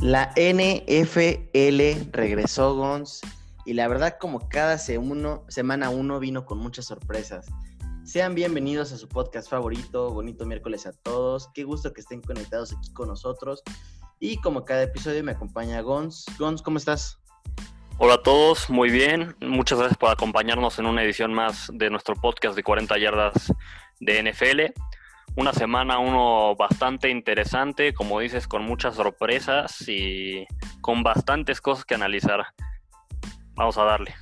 La NFL regresó, Gons, y la verdad como cada semana uno vino con muchas sorpresas. Sean bienvenidos a su podcast favorito, bonito miércoles a todos. Qué gusto que estén conectados aquí con nosotros. Y como cada episodio me acompaña Gons. Gons, ¿cómo estás? Hola a todos, muy bien. Muchas gracias por acompañarnos en una edición más de nuestro podcast de 40 yardas de NFL una semana uno bastante interesante, como dices, con muchas sorpresas y con bastantes cosas que analizar. Vamos a darle.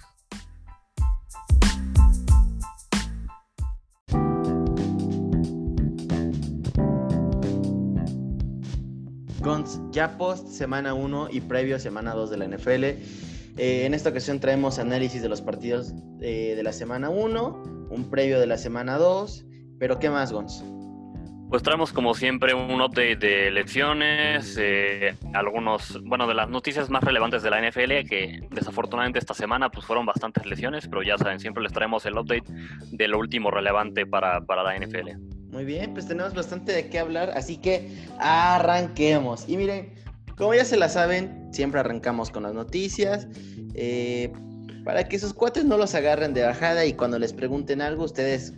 Gons, ya post semana 1 y previo a semana 2 de la NFL. Eh, en esta ocasión traemos análisis de los partidos eh, de la semana 1, un previo de la semana 2. Pero ¿qué más, Gons? Pues traemos como siempre un update de elecciones, eh, algunos, bueno, de las noticias más relevantes de la NFL, que desafortunadamente esta semana pues fueron bastantes lesiones, pero ya saben, siempre les traemos el update de lo último relevante para, para la NFL. Muy bien, pues tenemos bastante de qué hablar, así que arranquemos. Y miren, como ya se la saben, siempre arrancamos con las noticias. Eh, para que sus cuates no los agarren de bajada y cuando les pregunten algo, ustedes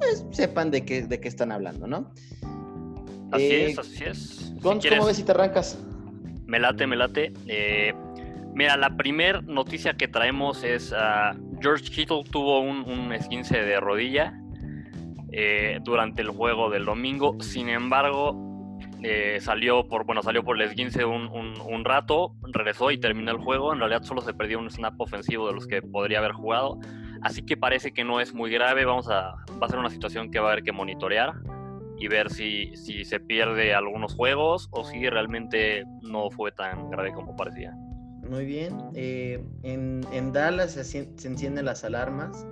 pues, sepan de qué, de qué están hablando, ¿no? Así es, eh, así es. ¿Cómo ves si te arrancas? Me late, me late. Eh, mira, la primera noticia que traemos es uh, George Kittle tuvo un, un esguince de rodilla eh, durante el juego del domingo. Sin embargo, salió por bueno salió por el esguince un, un, un, rato, regresó y terminó el juego. En realidad solo se perdió un snap ofensivo de los que podría haber jugado. Así que parece que no es muy grave. Vamos a, va a ser una situación que va a haber que monitorear y ver si, si se pierde algunos juegos o si realmente no fue tan grave como parecía. Muy bien. Eh, en, en, Dallas se, encienden las alarmas.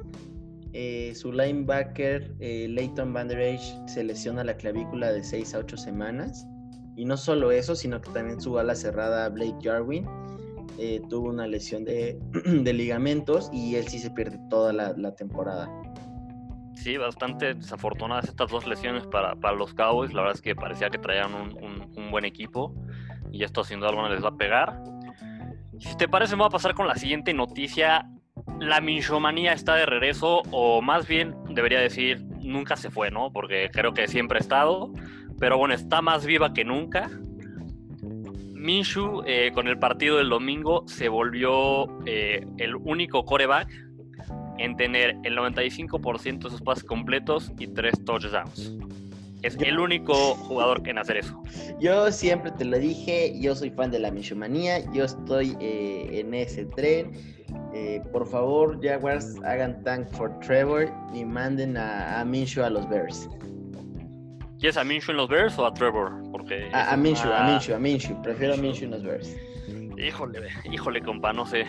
Eh, su linebacker, eh, Leighton Van se lesiona la clavícula de 6 a 8 semanas. Y no solo eso, sino que también su ala cerrada, Blake Jarwin, eh, tuvo una lesión de, ligamentos y él sí se pierde toda la, temporada. Sí, bastante desafortunadas estas dos lesiones para, los Cowboys. La verdad es que parecía que traían un buen equipo y esto sin duda alguna les va a pegar. Si te parece, me voy a pasar con la siguiente noticia. La minchomanía está de regreso, o más bien debería decir, nunca se fue, ¿no? Porque creo que siempre ha estado, pero bueno, está más viva que nunca. Minshu eh, con el partido del domingo se volvió eh, el único coreback en tener el 95% de sus pases completos y tres touchdowns. Es el único jugador en hacer eso. Yo siempre te lo dije, yo soy fan de la Minshew-manía, yo estoy eh, en ese tren. Eh, por favor, Jaguars, hagan tank for Trevor y manden a, a Minshew a los Bears. ¿Quieres a Minshew en los Bears o a Trevor? Porque a, a Minshew, a Minshew, a Minshew. Prefiero a Minshew en los Bears. Híjole, híjole, compa, no sé.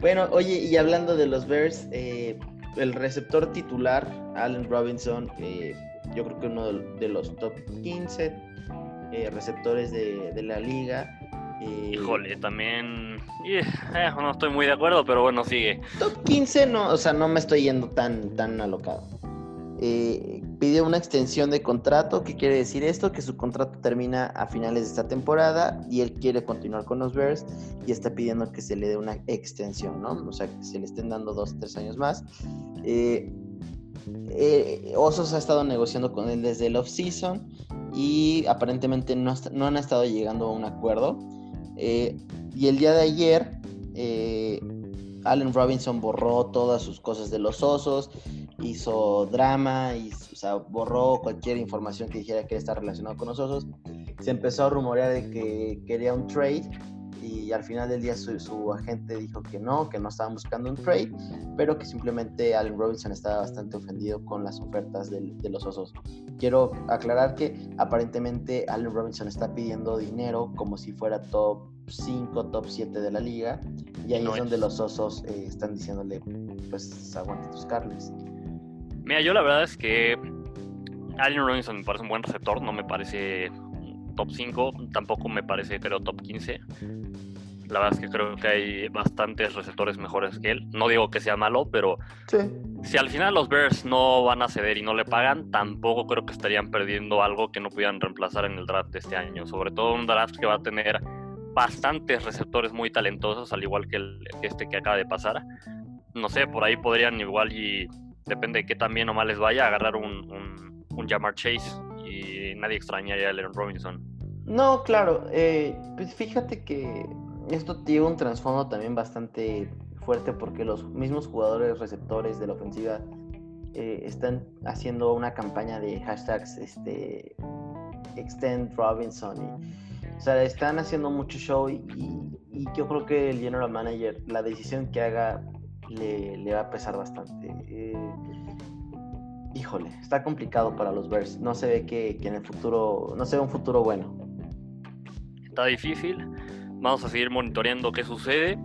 Bueno, oye, y hablando de los Bears, eh, el receptor titular, Allen Robinson, eh, yo creo que uno de los top 15 eh, receptores de, de, la liga. Híjole, también. No estoy muy de acuerdo, pero bueno, sigue. Top 15, no, o sea, no me estoy yendo tan, tan alocado. Eh, pidió una extensión de contrato. ¿Qué quiere decir esto? Que su contrato termina a finales de esta temporada y él quiere continuar con los Bears y está pidiendo que se le dé una extensión, ¿no? O sea, que se le estén dando dos, tres años más. Eh, eh, Osos ha estado negociando con él desde el off-season y aparentemente no, no, han estado llegando a un acuerdo. Eh, y el día de ayer, Allen Robinson borró todas sus cosas de los Osos hizo drama, y, o sea, borró cualquier información que dijera que está relacionado con los osos. Se empezó a rumorear de que quería un trade y al final del día su, agente dijo que no, que no estaban buscando un trade, pero que simplemente Allen Robinson estaba bastante ofendido con las ofertas de los osos. Quiero aclarar que aparentemente Allen Robinson está pidiendo dinero como si fuera top 5, top 7 de la liga, y ahí no es donde los osos eh, están diciéndole, pues aguante tus carnes. Mira, yo la verdad es que Allen Robinson me parece un buen receptor, no me parece top 5, tampoco me parece, creo, top 15. La verdad es que creo que hay bastantes receptores mejores que él. No digo que sea malo, pero sí. si al final los Bears no van a ceder y no le pagan, tampoco creo que estarían perdiendo algo que no pudieran reemplazar en el draft de este año. Sobre todo un draft que va a tener bastantes receptores muy talentosos, al igual que el, este que acaba de pasar. No sé, por ahí podrían igual y depende de qué tan bien o mal les vaya, agarrar un, un, Jamar Chase y nadie extrañaría a Aaron Robinson. No, claro. Eh, pues fíjate que esto tiene un trasfondo también bastante fuerte porque los mismos jugadores receptores de la ofensiva eh, están haciendo una campaña de hashtags este, Extend Robinson. Y, o sea, están haciendo mucho show y, yo creo que el general manager, la decisión que haga, le, va a pesar bastante. Eh, híjole, está complicado para los Bears. No se ve que, que en el futuro, no se ve un futuro bueno. Está difícil. Vamos a seguir monitoreando qué sucede.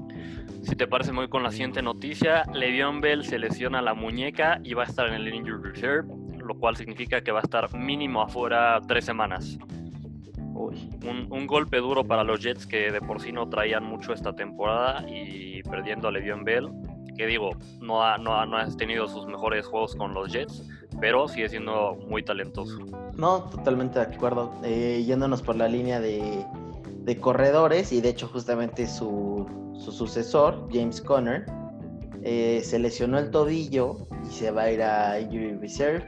Si te parece muy con la siguiente noticia, Le'Veon Bell se lesiona la muñeca y va a estar en el Injury Reserve, lo cual significa que va a estar mínimo afuera tres semanas. Un, golpe duro para los Jets que de por sí no traían mucho esta temporada y perdiendo a Le'Veon Bell, que digo, no ha, no, no tenido sus mejores juegos con los Jets, pero sigue siendo muy talentoso. No, totalmente de acuerdo. Eh, yéndonos por la línea de, de corredores y de hecho justamente su, su sucesor, James Conner, eh, se lesionó el tobillo y se va a ir a Injury Reserve.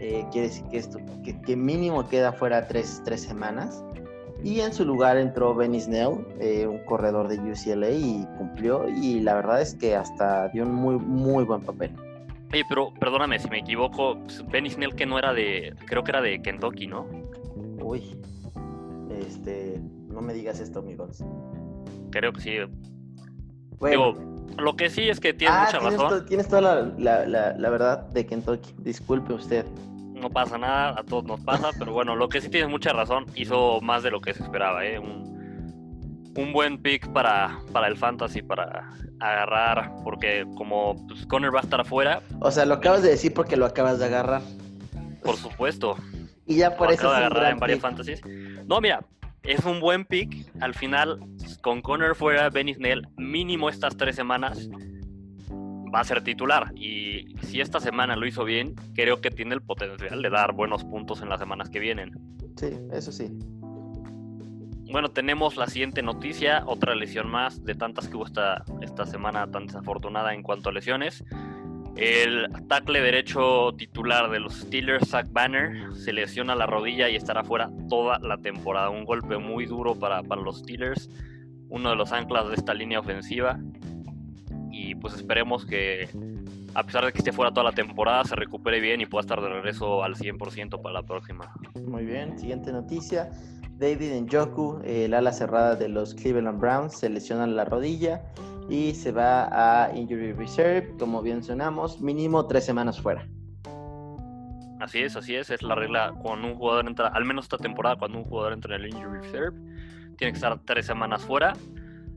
Eh, quiere decir que esto que, mínimo queda fuera tres, tres, semanas. Y en su lugar entró Benny Snell, eh, un corredor de UCLA, y cumplió. Y la verdad es que hasta dio un muy, muy buen papel. Oye, pero perdóname si me equivoco. Pues, Benny Snell que no era de. Creo que era de Kentucky, ¿no? Uy. Este. No me digas esto, amigos. Creo que sí. Digo, lo que sí es que tiene ah, mucha razón. tienes toda la, verdad de Kentucky. Disculpe usted. No pasa nada, a todos nos pasa, pero bueno, lo que sí tienes mucha razón, hizo más de lo que se esperaba, ¿eh? Un, buen pick para, para el fantasy, para agarrar, porque como pues, Conner va a estar afuera. O sea, lo acabas de decir porque lo acabas de agarrar. Por supuesto. Y ya por eso. Acabo de agarrar en varias fantasies. No, mira, es un buen pick. Al final, con Conner fuera, Benny Snell, mínimo estas tres semanas, va a ser titular. Y si esta semana lo hizo bien, creo que tiene el potencial de dar buenos puntos en las semanas que vienen. Sí, eso sí. Bueno, tenemos la siguiente noticia, otra lesión más de tantas que hubo esta, esta semana tan desafortunada en cuanto a lesiones. El tackle derecho titular de los Steelers, Zach Banner, se lesiona la rodilla y estará fuera toda la temporada. Un golpe muy duro para, los Steelers, uno de los anclas de esta línea ofensiva. Y pues esperemos que, a pesar de que esté fuera toda la temporada, se recupere bien y pueda estar de regreso al 100% para la próxima. Muy bien, siguiente noticia. David Njoku, el ala cerrada de los Cleveland Browns, se lesiona la rodilla y se va a Injury Reserve, como bien sonamos, mínimo tres semanas fuera. Así es, así es, es la regla cuando un jugador entra, al menos esta temporada, cuando un jugador entra en el Injury Reserve, tiene que estar tres semanas fuera.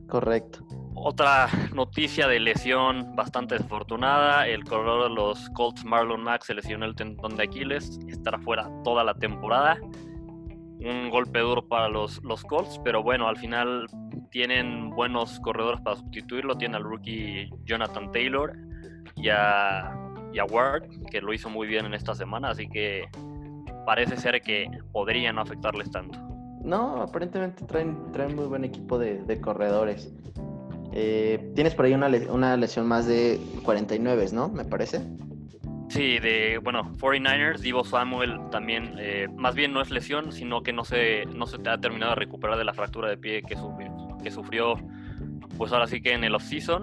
Correcto. Otra noticia de lesión bastante desafortunada, el corredor de los Colts Marlon Max se lesionó el tendón de Aquiles, estará fuera toda la temporada. Un golpe duro para los, los Colts, pero bueno, al final tienen buenos corredores para sustituirlo. Tiene al rookie Jonathan Taylor y a, Ward, que lo hizo muy bien en esta semana, así que parece ser que podría no afectarles tanto. No, aparentemente traen, traen muy buen equipo de, corredores. Eh, tienes por ahí una, una lesión más de 49, ¿no? Me parece. Sí, de, bueno, 49ers, Divo Samuel también, eh, más bien no es lesión, sino que no se, no se ha terminado de recuperar de la fractura de pie que sufrió, que sufrió pues ahora sí que en el off-season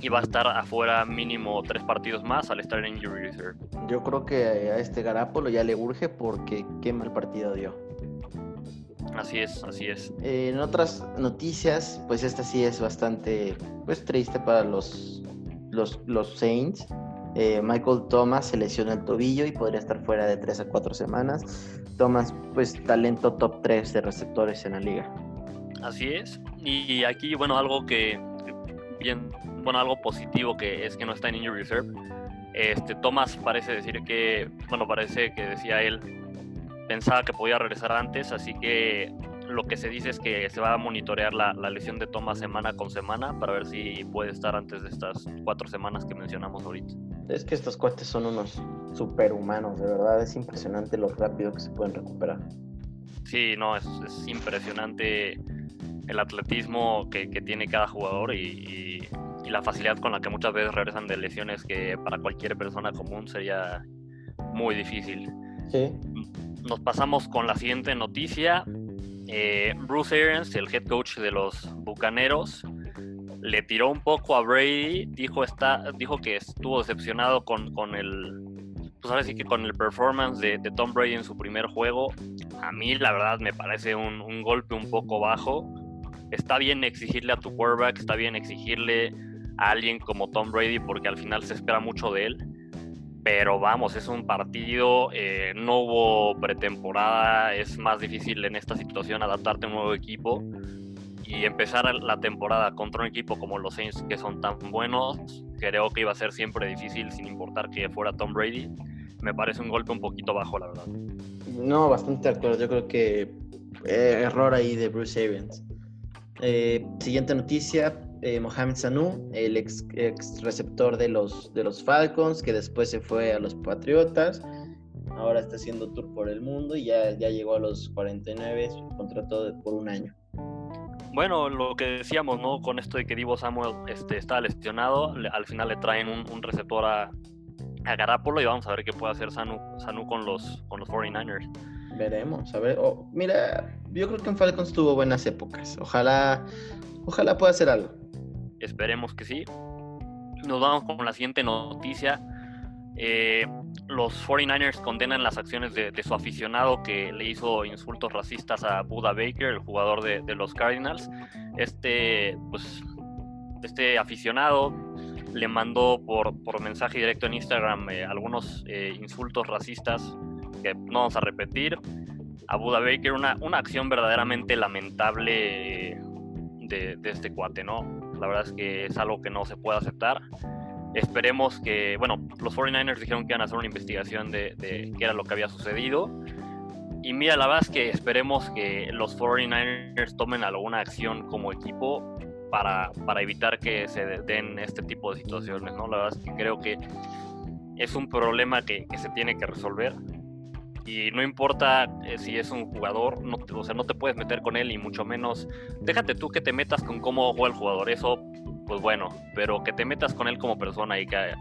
y va a estar afuera mínimo tres partidos más al estar en injury reserve. Yo creo que a este Garapolo ya le urge porque qué mal partido dio. Así es, así es. en otras noticias, pues esta sí es bastante pues triste para los, los, los Saints. Eh, Michael Thomas se lesiona el tobillo y podría estar fuera de 3 a 4 semanas. Thomas, pues talento top 3 de receptores en la liga. Así es. Y aquí, bueno, algo que, bien, bueno, algo positivo que es que no está en injury reserve. Este, Thomas parece decir que, bueno, parece que decía él, pensaba que podía regresar antes, así que lo que se dice es que se va a monitorear la, la, lesión de Thomas semana con semana para ver si puede estar antes de estas cuatro semanas que mencionamos ahorita. Es que estos cuates son unos superhumanos, de verdad, es impresionante lo rápido que se pueden recuperar. Sí, no, es, es impresionante el atletismo que, tiene cada jugador y, la facilidad con la que muchas veces regresan de lesiones que para cualquier persona común sería muy difícil. Sí. Nos pasamos con la siguiente noticia. Eh, Bruce Arians, el head coach de los Bucaneros, le tiró un poco a Brady, dijo, está, dijo que estuvo decepcionado con, con el pues ahora sí que con el performance de, Tom Brady en su primer juego, a mí la verdad me parece un, un, golpe un poco bajo. Está bien exigirle a tu quarterback, está bien exigirle a alguien como Tom Brady porque al final se espera mucho de él. Pero vamos, es un partido, eh, no hubo pretemporada, es más difícil en esta situación adaptarte a un nuevo equipo y empezar la temporada contra un equipo como los Saints que son tan buenos, creo que iba a ser siempre difícil sin importar que fuera Tom Brady me parece un golpe un poquito bajo, la verdad. No, bastante de acuerdo. Yo creo que eh, error ahí de Bruce Arians. Eh, siguiente noticia, eh, Mohamed Sanu, el ex, receptor de los, de los Falcons, que después se fue a los Patriotas. Ahora está haciendo tour por el mundo y ya, ya llegó a los 49, su contrato por un año. Bueno, lo que decíamos, ¿no? Con esto de que Divo Samuel este, está lesionado, al final le traen un, un receptor a, a Garapolo y vamos a ver qué puede hacer Sanu, Sanu con, los, con los 49ers. Veremos, a ver. Oh, mira, yo creo que en Falcons tuvo buenas épocas. Ojalá, ojalá pueda hacer algo. Esperemos que sí. Nos vamos con la siguiente noticia. Eh, los 49ers condenan las acciones de, su aficionado que le hizo insultos racistas a Buda Baker, el jugador de, de los Cardinals. Este, pues, este aficionado le mandó por, por mensaje directo en Instagram eh, algunos eh, insultos racistas que no vamos a repetir. A Buda Baker, una, una acción verdaderamente lamentable eh, de, de, este cuate, ¿no? La verdad es que es algo que no se puede aceptar. Esperemos que, bueno, los 49ers dijeron que iban a hacer una investigación de, de qué era lo que había sucedido. Y mira, la verdad es que esperemos que los 49ers tomen alguna acción como equipo para, para evitar que se den este tipo de situaciones, ¿no? La verdad es que creo que es un problema que, que se tiene que resolver y no importa eh, si es un jugador, no, o sea, no te puedes meter con él y mucho menos, déjate tú que te metas con cómo juega el jugador, eso pues bueno, pero que te metas con él como persona y que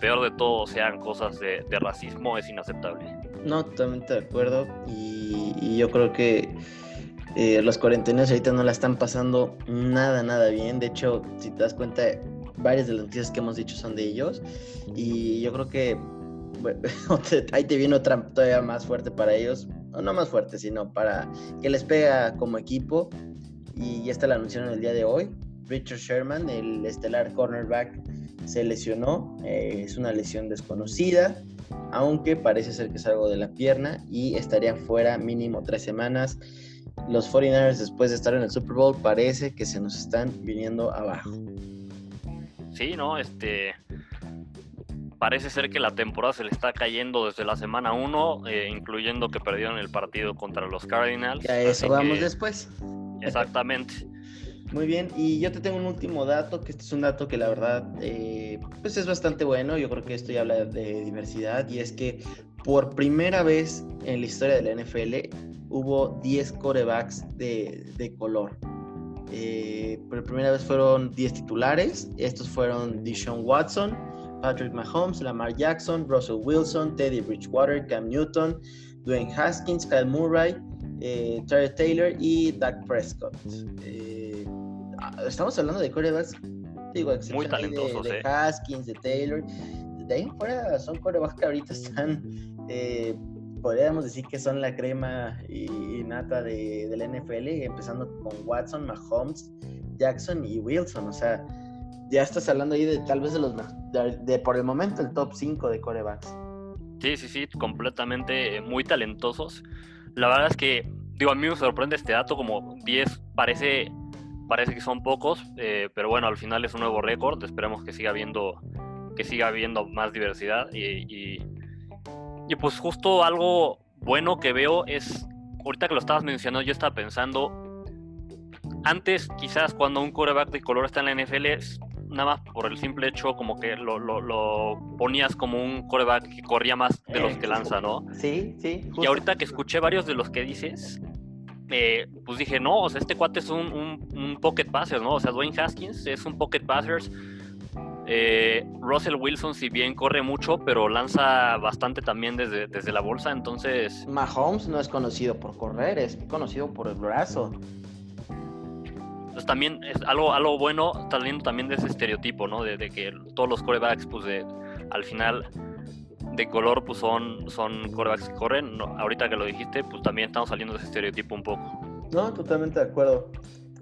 peor de todo sean cosas de, racismo es inaceptable. No, totalmente de acuerdo y, yo creo que eh, los cuarentenas ahorita no la están pasando nada, nada bien. De hecho, si te das cuenta, varias de las noticias que hemos dicho son de ellos. Y yo creo que ahí te viene otra todavía más fuerte para ellos. No más fuerte, sino para que les pega como equipo. Y ya está la anunciaron el día de hoy. Richard Sherman, el estelar cornerback, se lesionó. Eh, es una lesión desconocida aunque parece ser que es algo de la pierna y estaría fuera mínimo tres semanas los 49ers después de estar en el Super Bowl parece que se nos están viniendo abajo. Sí, no, este parece ser que la temporada se le está cayendo desde la semana 1, eh, incluyendo que perdieron el partido contra los Cardinals. Ya eso vamos después. Exactamente. Muy bien, y yo te tengo un último dato, que este es un dato que la verdad eh, pues es bastante bueno, yo creo que esto ya habla de diversidad, y es que por primera vez en la historia de la NFL hubo 10 corebacks de, color. Eh, por primera vez fueron 10 titulares. Estos fueron Deshaun Watson, Patrick Mahomes, Lamar Jackson, Russell Wilson, Teddy Bridgewater, Cam Newton, Dwayne Haskins, Kyle Murray, eh, Taylor y Dak Prescott. Eh, estamos hablando de corebacks, digo, muy talentosos, de, Haskins, de Taylor. De ahí en fuera son corebacks que ahorita están eh, podríamos decir que son la crema y, nata de, la NFL, empezando con Watson, Mahomes, Jackson y Wilson. O sea, ya estás hablando ahí de tal vez de los de, por el momento el top 5 de corebacks. Sí, sí, sí, completamente eh, muy talentosos. La verdad es que, digo, a mí me sorprende este dato, como 10 parece, parece que son pocos, eh, pero bueno, al final es un nuevo récord, esperemos que siga habiendo, que siga habiendo más diversidad y y pues justo algo bueno que veo es, ahorita que lo estabas mencionando, yo estaba pensando, antes quizás cuando un coreback de color está en la NFL, nada más por el simple hecho como que lo, lo, ponías como un coreback que corría más de los que lanza, ¿no? Sí, sí. Y ahorita que escuché varios de los que dices, eh, pues dije, no, o sea, este cuate es un, un, pocket passer, ¿no? O sea, Dwayne Haskins es un pocket passer. Eh, Russell Wilson, si bien corre mucho, pero lanza bastante también desde, desde la bolsa, entonces... Mahomes no es conocido por correr, es conocido por el brazo. Pues también es algo, algo bueno, saliendo también de ese estereotipo, ¿no? De, de que todos los corebacks, pues de, al final de color pues son, son corebacks que corren. ahorita que lo dijiste, pues también estamos saliendo de ese estereotipo un poco. No, totalmente de acuerdo.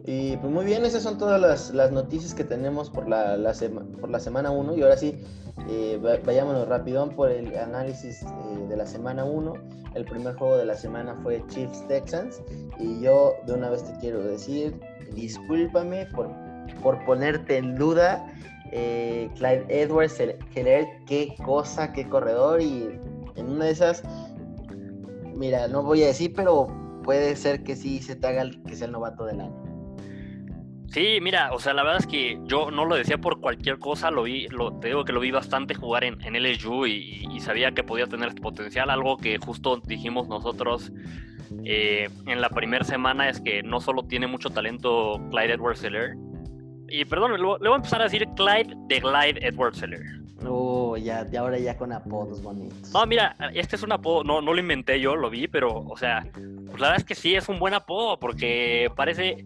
Y pues muy bien, esas son todas las, las noticias que tenemos por la, la por la semana 1. Y ahora sí, eh, vayámonos rápido por el análisis eh, de la semana 1. El primer juego de la semana fue Chiefs Texans. Y yo de una vez te quiero decir, discúlpame por, por ponerte en duda eh, Clyde Edwards, Keller, qué cosa, qué corredor. Y en una de esas, mira, no voy a decir, pero puede ser que sí se te haga el, que sea el novato del año. Sí, mira, o sea, la verdad es que yo no lo decía por cualquier cosa, lo vi, lo, te digo que lo vi bastante jugar en, en LSU y, sabía que podía tener este potencial, algo que justo dijimos nosotros eh, en la primera semana es que no solo tiene mucho talento Clyde Edwards Seller, y perdón, le, voy a empezar a decir Clyde de Clyde Edwards Seller. Oh, ya, de ahora ya con apodos bonitos. No, mira, este es un apodo, no, no lo inventé yo, lo vi, pero, o sea, pues la verdad es que sí es un buen apodo, porque parece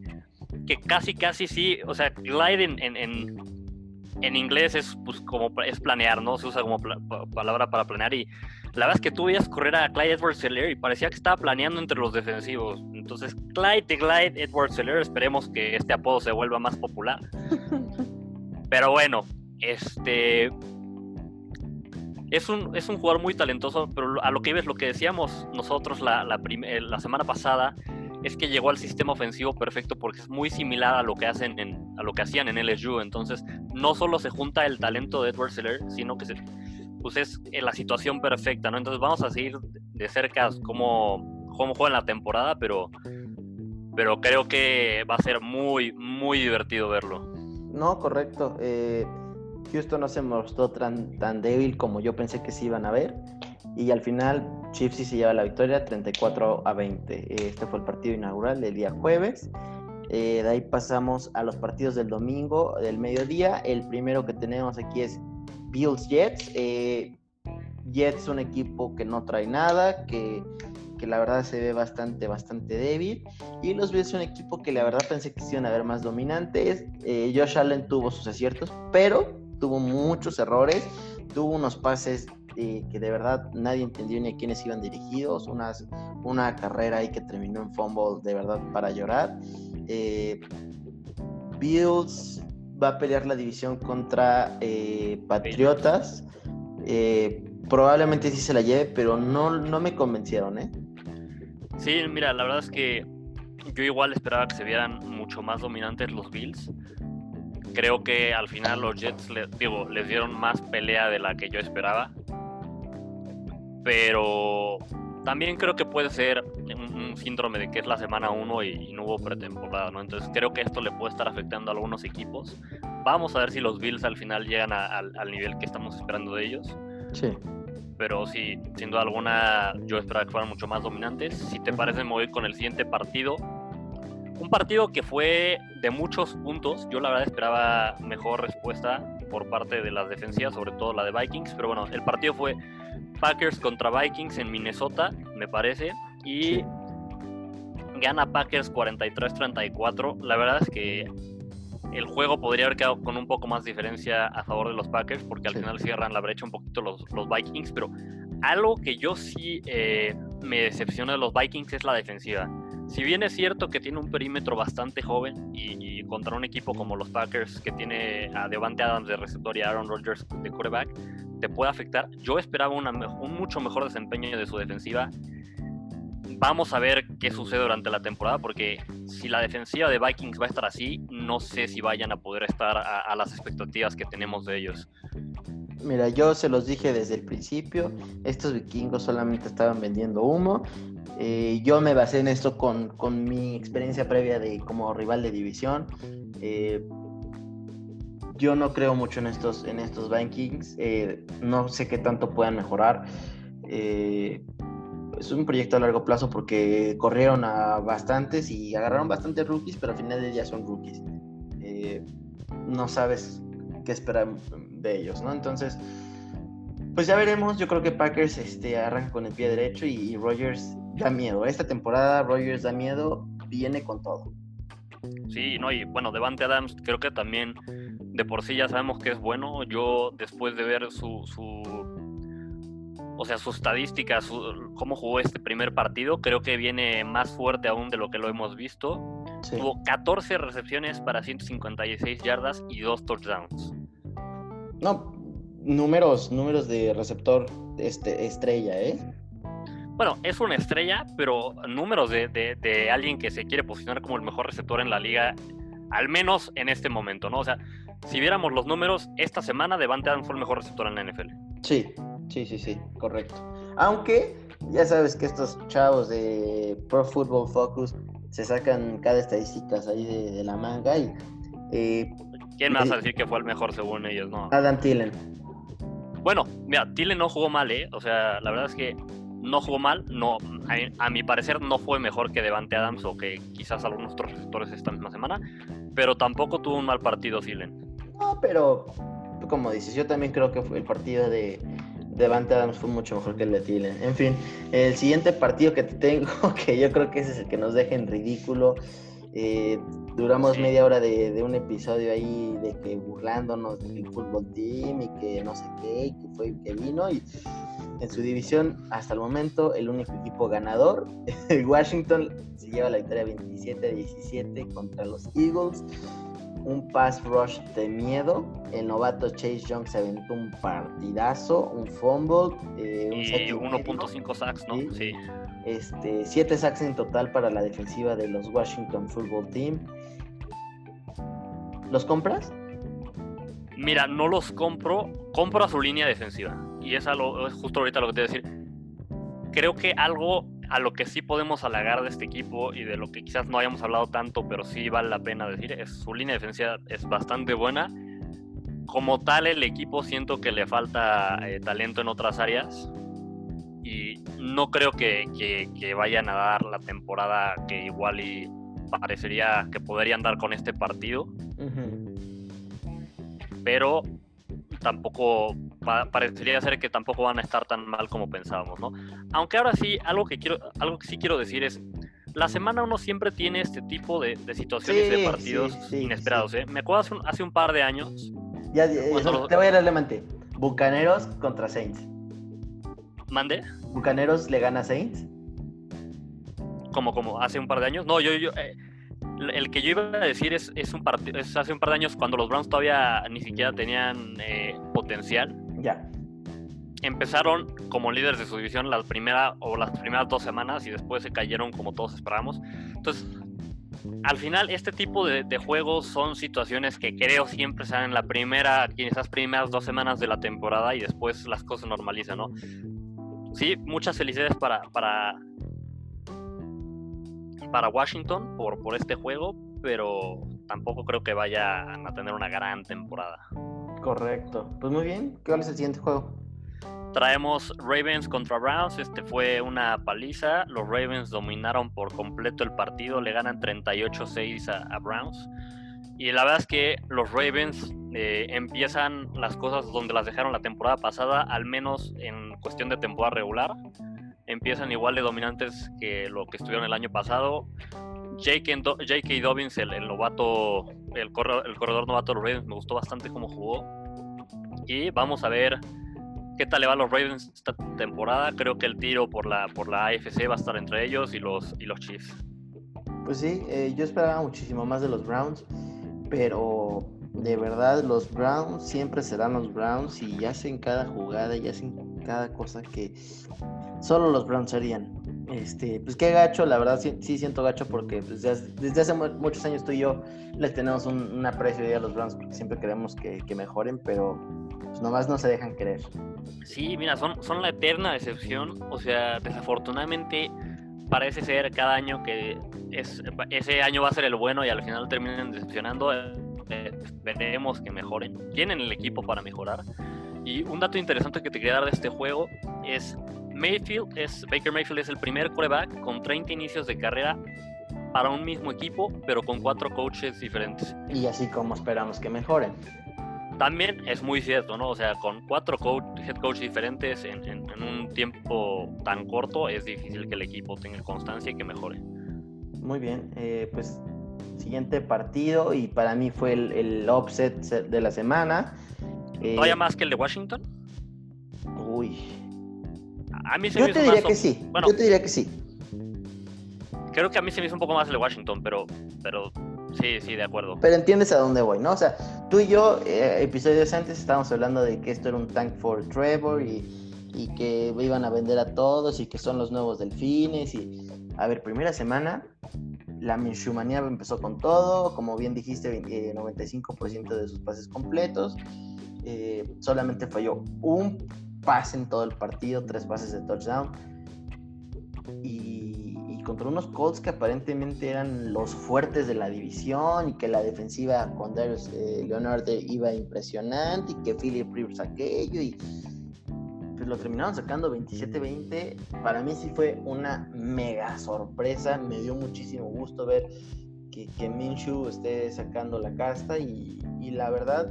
que casi, casi sí, o sea, Clyde en, en, en, inglés es pues como es planear, ¿no? Se usa como palabra para planear y la verdad es que tú veías correr a Clyde Edwards Seller y parecía que estaba planeando entre los defensivos. Entonces, Clyde de Clyde Edwards Seller, esperemos que este apodo se vuelva más popular. Pero bueno, este. Es un, es un jugador muy talentoso, pero a lo que ves, lo que decíamos nosotros la, la, la semana pasada, es que llegó al sistema ofensivo perfecto porque es muy similar a lo que hacen en, a lo que hacían en LSU. Entonces, no solo se junta el talento de Edward Seller, sino que se, pues es la situación perfecta, ¿no? Entonces vamos a seguir de cerca cómo, cómo juega en la temporada, pero, pero creo que va a ser muy, muy divertido verlo. No, correcto. Eh, Houston no se mostró tan, tan débil como yo pensé que se iban a ver. Y al final, Chiefs sí se lleva la victoria 34 a 20. Este fue el partido inaugural del día jueves. Eh, de ahí pasamos a los partidos del domingo, del mediodía. El primero que tenemos aquí es Bills Jets. Eh, Jets un equipo que no trae nada, que, la verdad se ve bastante, bastante débil. Y los Bills es un equipo que la verdad pensé que iban a ver más dominantes. Eh, Josh Allen tuvo sus aciertos, pero tuvo muchos errores. Tuvo unos pases eh, que de verdad nadie entendió ni a quiénes iban dirigidos. Unas, una carrera ahí que terminó en fumble de verdad para llorar. Bills va a pelear la división contra eh, Patriotas. Eh, probablemente sí se la lleve, pero no, no me convencieron, ¿eh? Sí, mira, la verdad es que yo igual esperaba que se vieran mucho más dominantes los Bills. Creo que al final los Jets digo, les dieron más pelea de la que yo esperaba. Pero también creo que puede ser un, síndrome de que es la semana 1 y, no hubo pretemporada, ¿no? Entonces creo que esto le puede estar afectando a algunos equipos. Vamos a ver si los Bills al final llegan al nivel que estamos esperando de ellos. Sí. Pero sí, sin duda alguna, yo esperaba que fueran mucho más dominantes. Si te parece, me voy con el siguiente partido. Un partido que fue de muchos puntos. Yo la verdad esperaba mejor respuesta por parte de las defensivas, sobre todo la de Vikings. Pero bueno, el partido fue Packers contra Vikings en Minnesota, me parece. Y gana Packers 43-34. La verdad es que el juego podría haber quedado con un poco más diferencia a favor de los Packers, porque al final cierran la brecha un poquito los, los Vikings. Pero algo que yo sí eh, me decepciona de los Vikings es la defensiva. Si bien es cierto que tiene un perímetro bastante joven y, contra un equipo como los Packers que tiene a Devante Adams de receptor y a Aaron Rodgers de quarterback, te puede afectar. Yo esperaba un mucho mejor desempeño de su defensiva. Vamos a ver qué sucede durante la temporada, porque si la defensiva de Vikings va a estar así, no sé si vayan a poder estar a, las expectativas que tenemos de ellos. Mira, yo se los dije desde el principio, estos vikingos solamente estaban vendiendo humo. Eh, yo me basé en esto con, con, mi experiencia previa de como rival de división. Eh, yo no creo mucho en estos, en estos Vikings. Eh, no sé qué tanto puedan mejorar. Eh, es un proyecto a largo plazo porque corrieron a bastantes y agarraron bastantes rookies, pero al final del día son rookies. Eh, no sabes qué esperar de ellos, ¿no? Entonces, pues ya veremos. Yo creo que Packers este, arranca con el pie derecho y, y Rogers da miedo. Esta temporada Rogers da miedo, viene con todo. Sí, no, y bueno, Devante Adams creo que también de por sí ya sabemos que es bueno. Yo después de ver su, su o sea, sus estadísticas, su, cómo jugó este primer partido, creo que viene más fuerte aún de lo que lo hemos visto. Tuvo 14 recepciones para 156 yardas y dos touchdowns. No, números, números de receptor este, estrella, ¿eh? Bueno, es una estrella, pero números de, de, alguien que se quiere posicionar como el mejor receptor en la liga, al menos en este momento, ¿no? O sea, si viéramos los números, esta semana Devante Adams fue el mejor receptor en la NFL. Sí, sí, sí, sí, correcto. Aunque ya sabes que estos chavos de Pro Football Focus se sacan cada estadística ahí de, la manga y... Eh, ¿Quién me vas a decir que fue el mejor según ellos? No. Adam Tillen. Bueno, mira, Tillen no jugó mal, ¿eh? O sea, la verdad es que no jugó mal, no, a, mi parecer no fue mejor que Devante Adams o que quizás algunos otros receptores esta misma semana, pero tampoco tuvo un mal partido Tillen. No, pero como dices, yo también creo que fue el partido de Devante Adams fue mucho mejor que el de Tillen. En fin, el siguiente partido que te tengo, que yo creo que ese es el que nos deja en ridículo. Eh, duramos media hora de, un episodio ahí de que burlándonos del fútbol team y que no sé qué, y que fue que vino y en su división hasta el momento el único equipo ganador, Washington se lleva la victoria 27-17 contra los Eagles un pass rush de miedo. El novato Chase Young se aventó un partidazo, un fumble. Eh, y 1.5 sacks, ¿no? Sí. Este, 7 sacks en total para la defensiva de los Washington Football Team. ¿Los compras? Mira, no los compro. Compro a su línea defensiva. Y es, algo, es justo ahorita lo que te voy a decir. Creo que algo a lo que sí podemos halagar de este equipo y de lo que quizás no hayamos hablado tanto, pero sí vale la pena decir, es su línea defensiva es bastante buena. Como tal, el equipo siento que le falta eh, talento en otras áreas y no creo que, que, vayan a dar la temporada que igual y parecería que podrían dar con este partido. Pero tampoco parecería ser que tampoco van a estar tan mal como pensábamos, ¿no? Aunque ahora sí, algo que quiero, algo que sí quiero decir es, la semana uno siempre tiene este tipo de, situaciones de partidos inesperados, ¿eh? Me acuerdo hace un, par de años. Ya, te voy a ir adelante. Bucaneros contra Saints. ¿Mande? ¿Bucaneros le gana a Saints? Como, como, hace un par de años. No, yo, yo, eh, el que yo iba a decir es, es un partido, es hace un par de años cuando los Browns todavía ni siquiera tenían eh, potencial. Ya. Empezaron como líderes de su división la primera o las primeras dos semanas y después se cayeron como todos esperábamos. Entonces, al final, este tipo de, juegos son situaciones que creo siempre se en la primera, esas primeras dos semanas de la temporada y después las cosas normalizan, ¿no? Sí, muchas felicidades para, para para Washington por, por este juego, pero tampoco creo que vayan a tener una gran temporada. Correcto. Pues muy bien, ¿cuál es el siguiente juego? Traemos Ravens contra Browns. Este fue una paliza. Los Ravens dominaron por completo el partido. Le ganan 38-6 a, Browns. Y la verdad es que los Ravens eh, empiezan las cosas donde las dejaron la temporada pasada, al menos en cuestión de temporada regular empiezan igual de dominantes que lo que estuvieron el año pasado. J.K. Dobbins, el, novato, el, corredor, novato de los Ravens, me gustó bastante cómo jugó. Y vamos a ver qué tal le va a los Ravens esta temporada. Creo que el tiro por la, por la AFC va a estar entre ellos y los, y los Chiefs. Pues sí, eh, yo esperaba muchísimo más de los Browns, pero de verdad los Browns siempre serán los Browns y hacen cada jugada y hacen cada cosa que solo los Browns harían. Este, pues qué gacho, la verdad sí, siento gacho porque pues, desde, hace muchos años tú y yo les tenemos un, aprecio a los Browns porque siempre queremos que, mejoren, pero pues nomás no se dejan querer. Sí, mira, son, la eterna decepción, o sea, desafortunadamente parece ser cada año que es, ese año va a ser el bueno y al final terminan decepcionando. Eh, veremos que mejoren. Tienen el equipo para mejorar. Y un dato interesante que te quería dar de este juego es Mayfield es, Baker Mayfield es el primer quarterback con 30 inicios de carrera para un mismo equipo, pero con cuatro coaches diferentes. Y así como esperamos que mejoren. También es muy cierto, ¿no? O sea, con cuatro coach, head coaches diferentes en, en, un tiempo tan corto, es difícil que el equipo tenga constancia y que mejore. Muy bien, eh, pues siguiente partido y para mí fue el, el offset de la semana. Eh, ¿Todavía más que el de Washington? Uy. A mí se Yo me te hizo diría más que sí. Bueno, Yo te diría que sí. creo que a mí se me hizo un poco más el de Washington, pero, pero sí, sí, de acuerdo. Pero entiendes a dónde voy, ¿no? O sea, tú y yo, eh, episodios antes, estábamos hablando de que esto era un tank for Trevor y, y que iban a vender a todos y que son los nuevos delfines. Y, a ver, primera semana, la Minshumanía empezó con todo. Como bien dijiste, eh, 95% de sus pases completos. Eh, solamente falló un pase en todo el partido, tres pases de touchdown. Y, y contra unos Colts que aparentemente eran los fuertes de la división y que la defensiva con Darius eh, Leonard iba impresionante y que Philip Rivers aquello y pues lo terminaron sacando 27-20. Para mí sí fue una mega sorpresa, me dio muchísimo gusto ver que, que Minshew esté sacando la casta y, y la verdad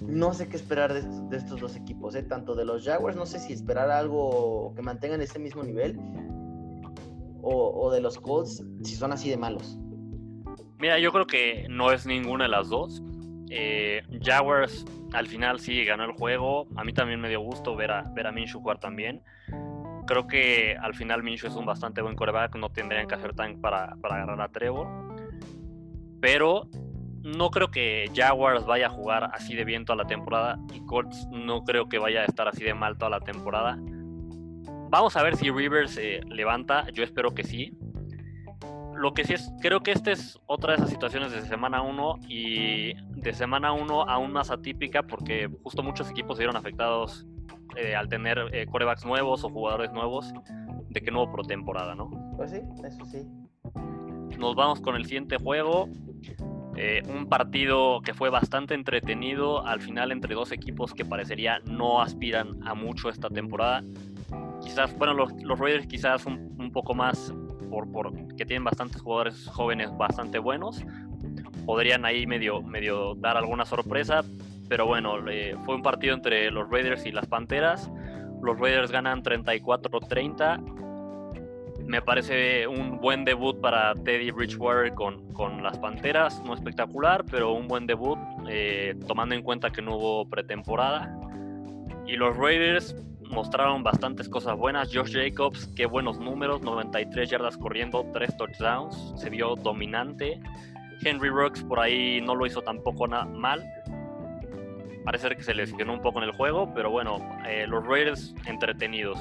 no sé qué esperar de estos, dos equipos, ¿eh? tanto de los Jaguars, no sé si esperar algo que mantengan ese mismo nivel o, de los Colts si son así de malos. Mira, yo creo que no es ninguna de las dos. Eh, Jaguars al final sí ganó el juego. A mí también me dio gusto ver a, ver a Minshew jugar también. Creo que al final Minshew es un bastante buen quarterback. No tendrían que hacer tank para, para agarrar a Trevor. Pero no creo que Jaguars vaya a jugar así de bien toda la temporada. Y Colts no creo que vaya a estar así de mal toda la temporada. Vamos a ver si Rivers eh, levanta. Yo espero que sí. Lo que sí es, creo que esta es otra de esas situaciones de semana 1 y de semana 1 aún más atípica porque justo muchos equipos se vieron afectados eh, al tener eh, corebacks nuevos o jugadores nuevos de que no hubo temporada, ¿no? Pues sí, eso sí. Nos vamos con el siguiente juego. Eh, un partido que fue bastante entretenido al final entre dos equipos que parecería no aspiran a mucho esta temporada. Quizás, bueno, los, los Raiders quizás un, poco más por, por, que tienen bastantes jugadores jóvenes bastante buenos. Podrían ahí medio, medio dar alguna sorpresa, pero bueno, eh, fue un partido entre los Raiders y las Panteras. Los Raiders ganan 34-30. Me parece un buen debut para Teddy Bridgewater con, con las Panteras. No espectacular, pero un buen debut, eh, tomando en cuenta que no hubo pretemporada. Y los Raiders mostraron bastantes cosas buenas. Josh Jacobs, qué buenos números, 93 yardas corriendo, 3 touchdowns, se vio dominante. Henry Rocks por ahí no lo hizo tampoco mal. Parece que se lesionó un poco en el juego, pero bueno, eh, los Raiders entretenidos.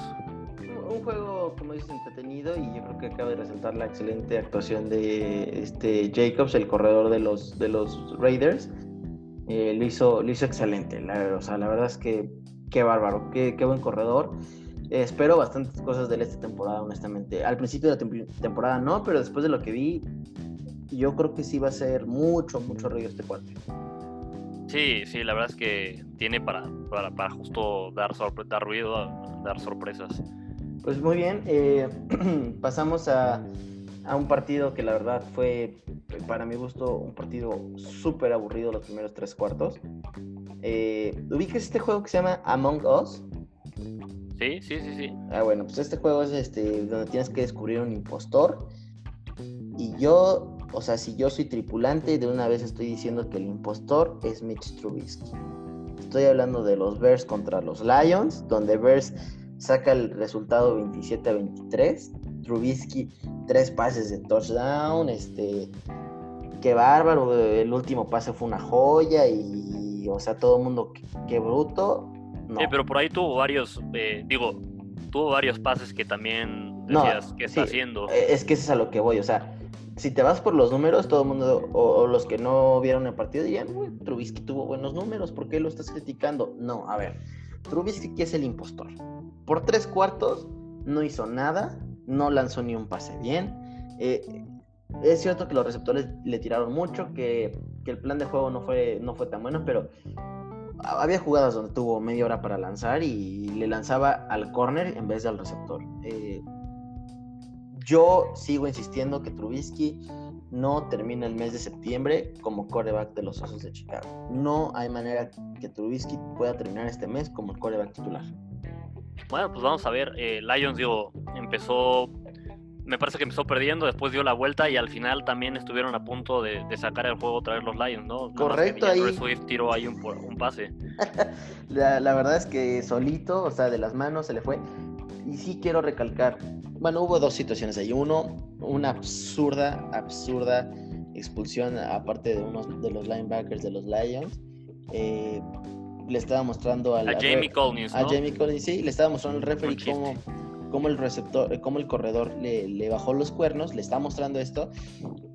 Un juego, como dices, entretenido y yo creo que acaba de resaltar la excelente actuación de este Jacobs, el corredor de los, de los Raiders. Eh, lo, hizo, lo hizo excelente. La, o sea, la verdad es que qué bárbaro, qué, qué buen corredor. Eh, espero bastantes cosas de esta temporada, honestamente. Al principio de la tem temporada no, pero después de lo que vi, yo creo que sí va a ser mucho, mucho ruido este cuate. Sí, sí, la verdad es que tiene para, para, para justo dar, dar ruido, dar sorpresas. Pues muy bien, eh, pasamos a, a, un partido que la verdad fue, para mi gusto, un partido súper aburrido los primeros tres cuartos. Eh, ¿Ubicas este juego que se llama Among Us? Sí, sí, sí, sí. Ah, bueno, pues este juego es este donde tienes que descubrir un impostor. Y yo, o sea, si yo soy tripulante, de una vez estoy diciendo que el impostor es Mitch Trubisky. Estoy hablando de los Bears contra los Lions, donde Bears saca el resultado 27 a 23. Trubisky, tres pases de touchdown. Este, qué bárbaro. El último pase fue una joya. Y, o sea, todo el mundo, qué, qué bruto. No. Sí, pero por ahí tuvo varios, eh, digo, tuvo varios pases que también decías no, que está sí, haciendo. Es que eso es a lo que voy. O sea, si te vas por los números, todo el mundo, o, o los que no vieron el partido, dirían, Trubisky tuvo buenos números, ¿por qué lo estás criticando? No, a ver, Trubisky es el impostor. Por tres cuartos no hizo nada, no lanzó ni un pase bien. Eh, es cierto que los receptores le tiraron mucho, que, el plan de juego no fue, no fue tan bueno, pero había jugadas donde tuvo media hora para lanzar y le lanzaba al corner en vez del receptor. Eh, yo sigo insistiendo que Trubisky no termina el mes de septiembre como coreback de los Osos de Chicago. No hay manera que Trubisky pueda terminar este mes como el coreback titular. Bueno, pues vamos a ver. Eh, Lions, digo, empezó me parece que empezó perdiendo, después dio la vuelta y al final también estuvieron a punto de, sacar el juego otra vez los Lions, ¿no? Correcto, ahí. Swift tiró ahí un, un pase. la, verdad es que solito, o sea, de las manos se le fue. Y sí quiero recalcar, bueno, hubo dos situaciones ahí. Uno, una absurda, absurda expulsión, aparte de uno de los linebackers de los Lions. Eh, le estaba mostrando a Jamie Collins. A Jamie Collins, sí, le estaba mostrando al referee cómo cómo el receptor, eh, cómo el corredor le, bajó los cuernos, le está mostrando esto,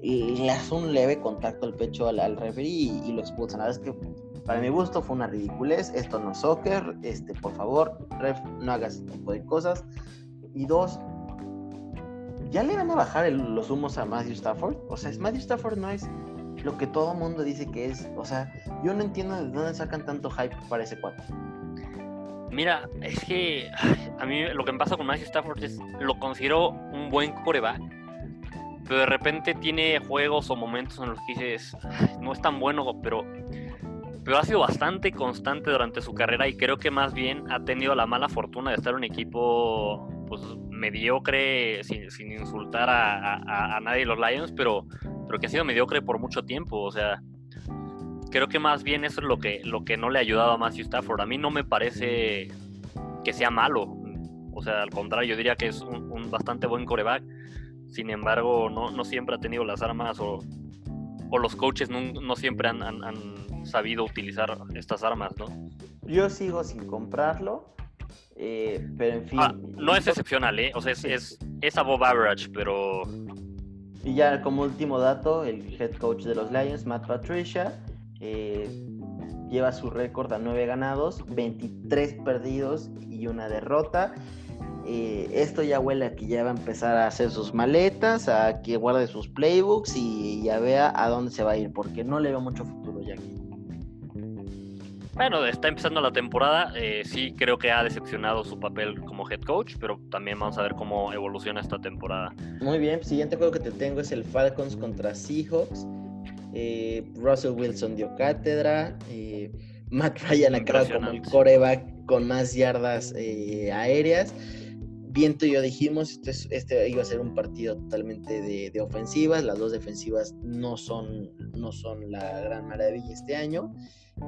y le hace un leve contacto al pecho al, al referee y, lo expulsan. La verdad es que para mi gusto fue una ridiculez, esto no es soccer, este, por favor, ref, no hagas ese tipo de cosas. Y dos, ¿ya le van a bajar los humos a Matthew Stafford? O sea, Matthew Stafford no es lo que todo mundo dice que es. O sea, yo no entiendo de dónde sacan tanto hype para ese cuatro. Mira, es que a mí lo que me pasa con Matthew Stafford es lo considero un buen coreback, pero de repente tiene juegos o momentos en los que dices, no es tan bueno, pero, pero ha sido bastante constante durante su carrera y creo que más bien ha tenido la mala fortuna de estar en un equipo pues, mediocre, sin, insultar a, a, nadie de los Lions, pero, pero que ha sido mediocre por mucho tiempo, o sea creo que más bien eso es lo que, lo que no le ha ayudado a Matthew Stafford. A mí no me parece que sea malo. O sea, al contrario, yo diría que es un, bastante buen coreback. Sin embargo, no, no, siempre ha tenido las armas o, o los coaches no, siempre han, han, sabido utilizar estas armas, ¿no? Yo sigo sin comprarlo. Eh, pero en fin. Ah, no es excepcional, ¿eh? O sea, es, es, es above average, pero. Y ya como último dato, el head coach de los Lions, Matt Patricia, eh, lleva su récord a 9 ganados, 23 perdidos y una derrota. Eh, esto ya huele a que ya va a empezar a hacer sus maletas, a que guarde sus playbooks y ya vea a dónde se va a ir, porque no le veo mucho futuro. Bueno, está empezando la temporada, eh, sí creo que ha decepcionado su papel como head coach, pero también vamos a ver cómo evoluciona esta temporada. Muy bien, siguiente juego que te tengo es el Falcons contra Seahawks. Eh, Russell Wilson dio cátedra. Eh, Matt Ryan acaba como el coreback con más yardas aéreas. Bien tú y yo dijimos, este, este, iba a ser un partido totalmente de, ofensivas. Las dos defensivas no son, no son la gran maravilla este año.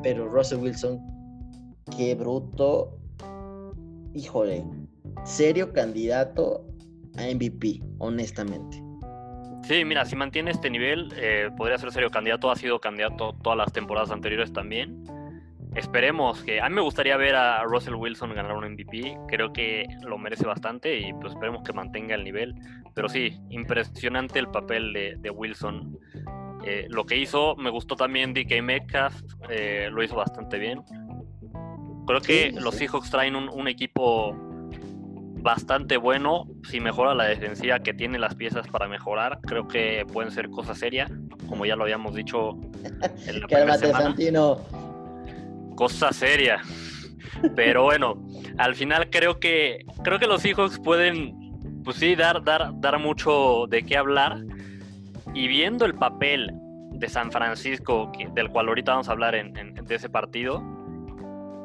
Pero Russell Wilson, qué bruto. Híjole, serio candidato a MVP, honestamente. Sí, mira, si mantiene este nivel, eh, podría ser serio candidato. Ha sido candidato todas las temporadas anteriores también. Esperemos que. A mí me gustaría ver a Russell Wilson ganar un MVP. Creo que lo merece bastante y pues esperemos que mantenga el nivel. Pero sí, impresionante el papel de, Wilson. Eh, lo que hizo, me gustó también DK Metcalf, eh, lo hizo bastante bien. Creo que los Seahawks traen un, un equipo bastante bueno. Si mejora la defensiva que tiene las piezas para mejorar, creo que pueden ser cosas serias, como ya lo habíamos dicho en la Santino. Cosa seria. Pero bueno, al final creo que creo que los Seahawks pueden pues sí dar dar dar mucho de qué hablar y viendo el papel de San Francisco del cual ahorita vamos a hablar en, de ese partido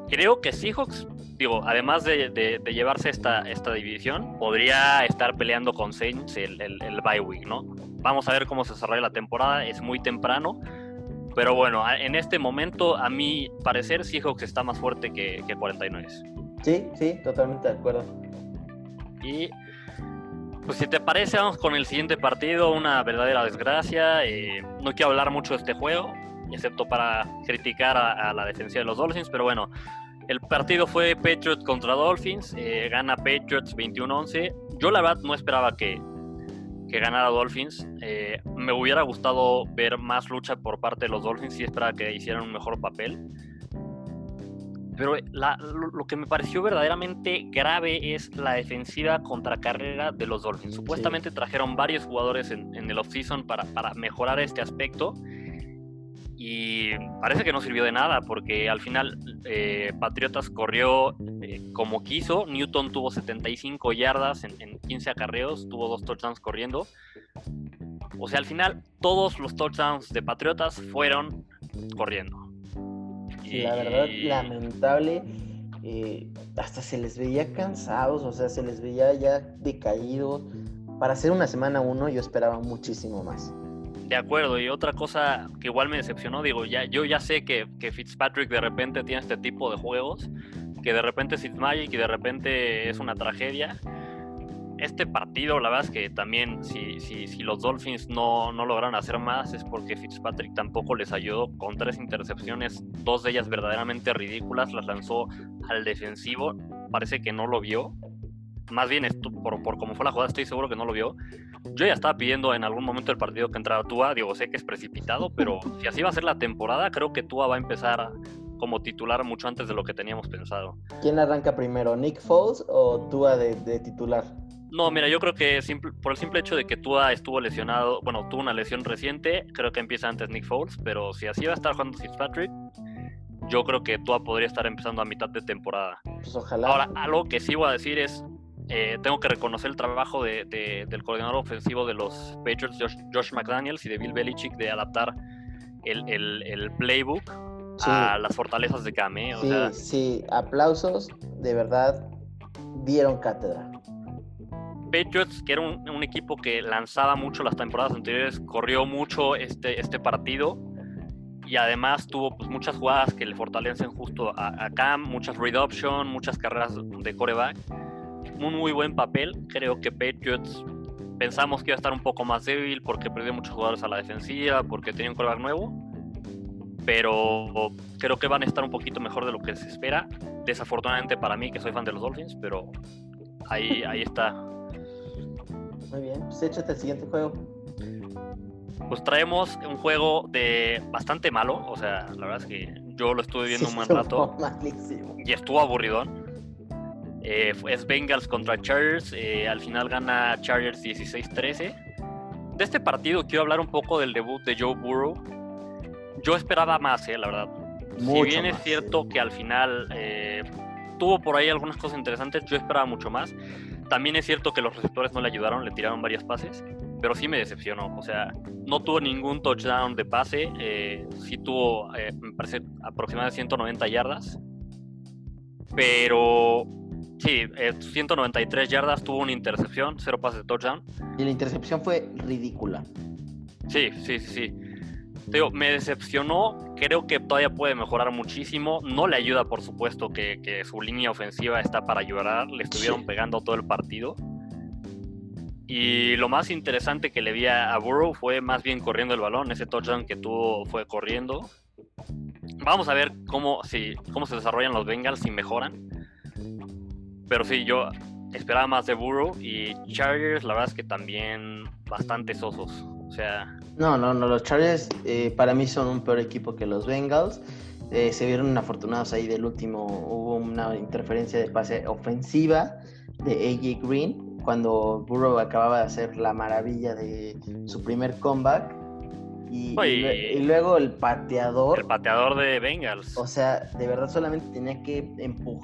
creo que Seahawks, digo, además de, llevarse esta, esta división, podría estar peleando con Saints el, el, bye week, ¿no? Vamos a ver cómo se desarrolla la temporada, es muy temprano, pero bueno, en este momento, a mi parecer, Seahawks está más fuerte que, que 49. Sí, sí, totalmente de acuerdo. Y pues si te parece, vamos con el siguiente partido, una verdadera desgracia. Eh, no quiero hablar mucho de este juego, excepto para criticar a, la defensa de los Dolphins, pero bueno, el partido fue Patriots contra Dolphins, eh, gana Patriots 21-11. Yo la verdad no esperaba que, que ganara Dolphins. Eh, me hubiera gustado ver más lucha por parte de los Dolphins y esperaba que hicieran un mejor papel. Pero lo, que me pareció verdaderamente grave es la defensiva contra carrera de los Dolphins. Supuestamente trajeron varios jugadores en, en el offseason para, para mejorar este aspecto y parece que no sirvió de nada porque al final eh, Patriotas corrió eh, como quiso. Newton tuvo 75 yardas en, 15 acarreos, tuvo dos touchdowns corriendo. O sea, al final todos los touchdowns de Patriotas fueron corriendo. Y... la verdad, lamentable. Eh, hasta se les veía cansados, o sea, se les veía ya decaídos. Para hacer una semana uno yo esperaba muchísimo más. De acuerdo, y otra cosa que igual me decepcionó, digo, ya, yo ya sé que, que Fitzpatrick de repente tiene este tipo de juegos, que de repente es Magic y de repente es una tragedia. Este partido, la verdad es que también si, los Dolphins no, lograron hacer más es porque Fitzpatrick tampoco les ayudó con tres intercepciones, dos de ellas verdaderamente ridículas, las lanzó al defensivo, parece que no lo vio, más bien por, por cómo fue la jugada, estoy seguro que no lo vio. Yo ya estaba pidiendo en algún momento del partido que entrara Tua, digo, sé que es precipitado, pero si así va a ser la temporada, creo que Tua va a empezar como titular mucho antes de lo que teníamos pensado. ¿Quién arranca primero, Nick Foles o Tua de, titular? No, mira, yo creo que por el simple hecho de que Tua estuvo lesionado, bueno, tuvo una lesión reciente, creo que empieza antes Nick Foles, pero si así va a estar jugando Fitzpatrick, yo creo que Tua podría estar empezando a mitad de temporada. Pues ojalá. Ahora, algo que sí voy a decir es, eh, tengo que reconocer el trabajo de, del coordinador ofensivo de los Patriots, Josh, McDaniels, y de Bill Belichick de adaptar el, el, playbook a las fortalezas de Kame. sí, sí, aplausos, de verdad, dieron cátedra. Patriots, que era un, equipo que lanzaba mucho las temporadas anteriores, corrió mucho este, este partido y además tuvo pues, muchas jugadas que le fortalecen justo a, a Cam, muchas read option, muchas carreras de coreback un muy buen papel. Creo que Patriots pensamos que iba a estar un poco más débil porque perdió muchos jugadores a la defensiva, porque tenía un quarterback nuevo. Pero creo que van a estar un poquito mejor de lo que se espera. Desafortunadamente para mí, que soy fan de los Dolphins, pero ahí, ahí está. Muy bien, pues échate el siguiente juego. Pues traemos un juego de bastante malo, o sea, la verdad es que yo lo estuve viendo un buen rato. Y estuvo aburridón. Eh, es Bengals contra Chargers. Eh, al final gana Chargers 16-13. De este partido quiero hablar un poco del debut de Joe Burrow. Yo esperaba más, eh, la verdad. si bien es cierto que al final tuvo por ahí algunas cosas interesantes, yo esperaba mucho más. También es cierto que los receptores no le ayudaron, le tiraron varias pases, pero sí me decepcionó. O sea, no tuvo ningún touchdown de pase, sí tuvo, me parece, aproximadamente 190 yardas. Pero Sí, 193 eh, yardas, tuvo una intercepción, cero pases de touchdown. Y la intercepción fue ridícula. Sí, sí, sí, sí. Digo, me decepcionó, creo que todavía puede mejorar muchísimo. No le ayuda, por supuesto, que, su línea ofensiva está para llorar. Le estuvieron pegando todo el partido. Y lo más interesante que le vi a Burrow fue más bien corriendo el balón. Ese touchdown que tuvo fue corriendo. Vamos a ver cómo, si, cómo se desarrollan los Bengals, si mejoran. Pero sí, yo esperaba más de Burrow y Chargers, la verdad es que también bastante sosos. O sea. No, no, no. Los Chargers eh, para mí son un peor equipo que los Bengals. Eh, se vieron afortunados ahí del último. Hubo una interferencia de pase ofensiva de AJ Green cuando Burrow acababa de hacer la maravilla de su primer comeback y, luego el pateador. El pateador de Bengals. O sea, de verdad solamente tenía que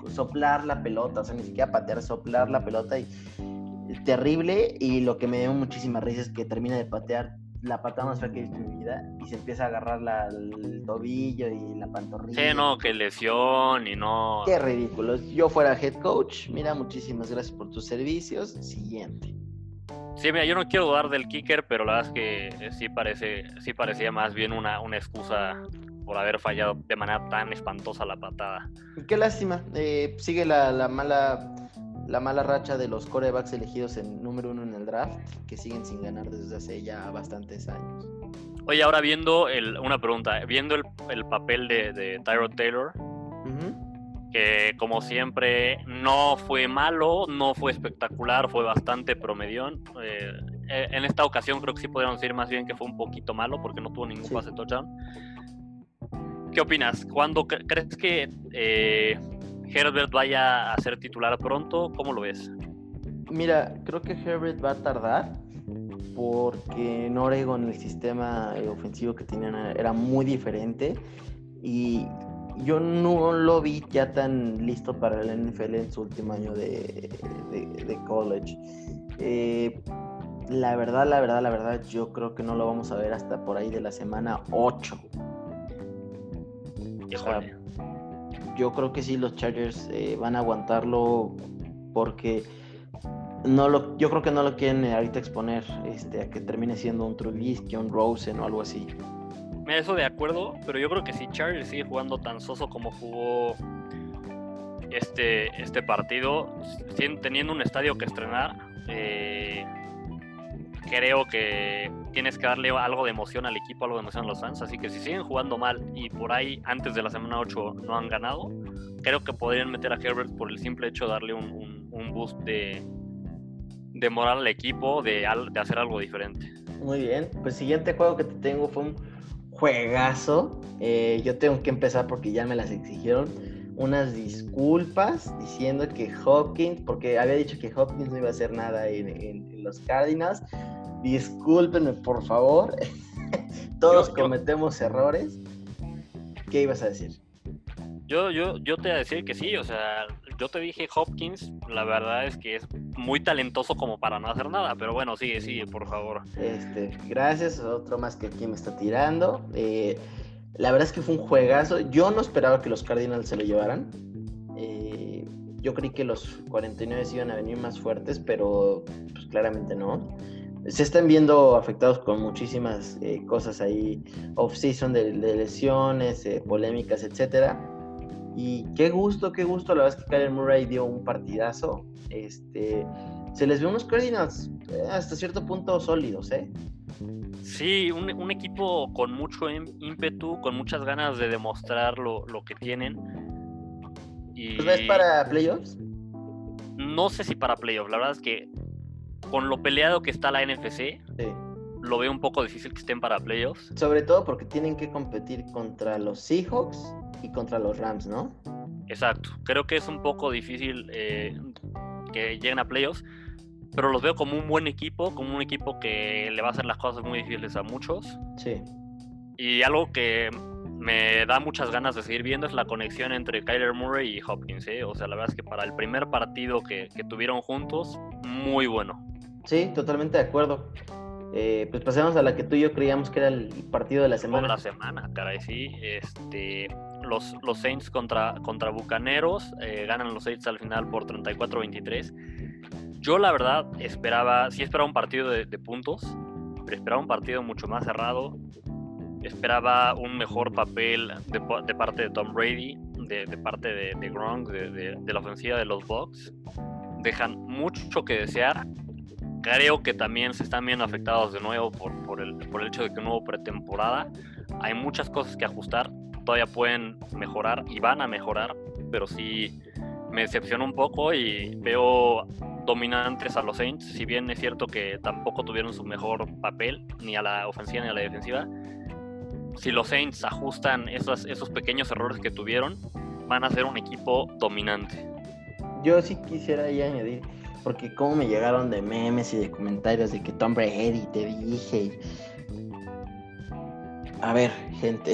soplar la pelota, o sea, ni siquiera patear, soplar la pelota y terrible. Y lo que me dio muchísima risa es que termina de patear la patada más fea que vida y se empieza a agarrar la, el tobillo y la pantorrilla. Sí, no, que lesión y no. Qué ridículo. Yo fuera head coach, mira, muchísimas gracias por tus servicios. Siguiente. Sí, mira, yo no quiero dudar del kicker, pero la verdad es que sí parece, sí parecía más bien una, una excusa por haber fallado de manera tan espantosa la patada. Qué lástima. Eh, sigue la, la, mala la mala racha de los corebacks elegidos en número uno en el draft, que siguen sin ganar desde hace ya bastantes años. Oye, ahora viendo el, una pregunta, viendo el, el papel de, de Tyrod Taylor, que como siempre no fue malo, no fue espectacular, fue bastante promedión. Eh, eh, en esta ocasión creo que sí podríamos decir más bien que fue un poquito malo porque no tuvo ningún pase touchdown. ¿Qué opinas? ¿Cuándo crees que eh, Herbert vaya a ser titular pronto? ¿Cómo lo ves? Mira, creo que Herbert va a tardar porque en Oregon el sistema ofensivo que tenían era muy diferente y yo no lo vi ya tan listo para el NFL en su último año de, college. Eh, la verdad, la verdad, la verdad, yo creo que no lo vamos a ver hasta por ahí de la semana 8. Yo creo que sí, los Chargers eh, van a aguantarlo porque no lo, yo creo que no lo quieren ahorita exponer este, a que termine siendo un Trubisky, un Rosen o algo así. Me eso de acuerdo, pero yo creo que si Chargers sigue jugando tan soso como jugó este, este partido, teniendo un estadio que estrenar, eh, creo que tienes que darle algo de emoción al equipo, algo de emoción a los fans. Así que si siguen jugando mal y por ahí antes de la semana 8 no han ganado, creo que podrían meter a Herbert por el simple hecho de darle un, boost de, de moral al equipo, de, de hacer algo diferente. Muy bien, pues siguiente juego que te tengo fue un juegazo. Eh, yo tengo que empezar porque ya me las exigieron. Unas disculpas diciendo que Hopkins, porque había dicho que Hopkins no iba a hacer nada en, en los Cardinals, discúlpenme por favor. Todos cometemos errores. ¿Qué ibas a decir? Yo, yo, yo te voy a decir que sí, o sea, yo te dije Hopkins, la verdad es que es muy talentoso como para no hacer nada, pero bueno, sigue, sigue, por favor. Este, gracias, otro más que aquí me está tirando. Eh, la verdad es que fue un juegazo. Yo no esperaba que los Cardinals se lo llevaran. Eh, yo creí que los 49 iban a venir más fuertes, pero pues claramente no se están viendo afectados con muchísimas eh, cosas ahí, off-season de, lesiones, eh, polémicas, etcétera. Y qué gusto, qué gusto, la verdad es que Kyler Murray dio un partidazo. Este, se les ve unos Cardinals eh, hasta cierto punto sólidos, ¿eh? Sí, un, equipo con mucho ímpetu, con muchas ganas de demostrar lo, que tienen. Y... ves para playoffs? No sé si para playoffs, la verdad es que con lo peleado que está la NFC, lo veo un poco difícil que estén para playoffs. Sobre todo porque tienen que competir contra los Seahawks y contra los Rams, ¿no? Exacto. Creo que es un poco difícil eh, que lleguen a playoffs, pero los veo como un buen equipo, como un equipo que le va a hacer las cosas muy difíciles a muchos. Sí. Y algo que me da muchas ganas de seguir viendo es la conexión entre Kyler Murray y Hopkins. ¿eh? O sea, la verdad es que para el primer partido que tuvieron juntos, muy bueno. Sí, totalmente de acuerdo. Eh, pues pasemos a la que tú y yo creíamos que era el partido de la semana. la semana, caray, sí. Este, los, los Saints contra, contra Bucaneros, eh, ganan los Saints al final por 34-23. Yo la verdad esperaba, sí esperaba un partido de, puntos, pero esperaba un partido mucho más cerrado. Esperaba un mejor papel de, parte de Tom Brady, de, parte de, de Gronk, de, la ofensiva de los Bucks. Dejan mucho que desear creo que también se están viendo afectados de nuevo por, el, por el hecho de que no hubo pretemporada. Hay muchas cosas que ajustar, todavía pueden mejorar y van a mejorar, pero sí me decepciona un poco y veo dominantes a los Saints, si bien es cierto que tampoco tuvieron su mejor papel, ni a la ofensiva ni a la defensiva. Si los Saints ajustan esos, esos pequeños errores que tuvieron, van a ser un equipo dominante. Yo sí quisiera ahí añadir porque como me llegaron de memes y de comentarios de que Tom Brady te dije. A ver, gente.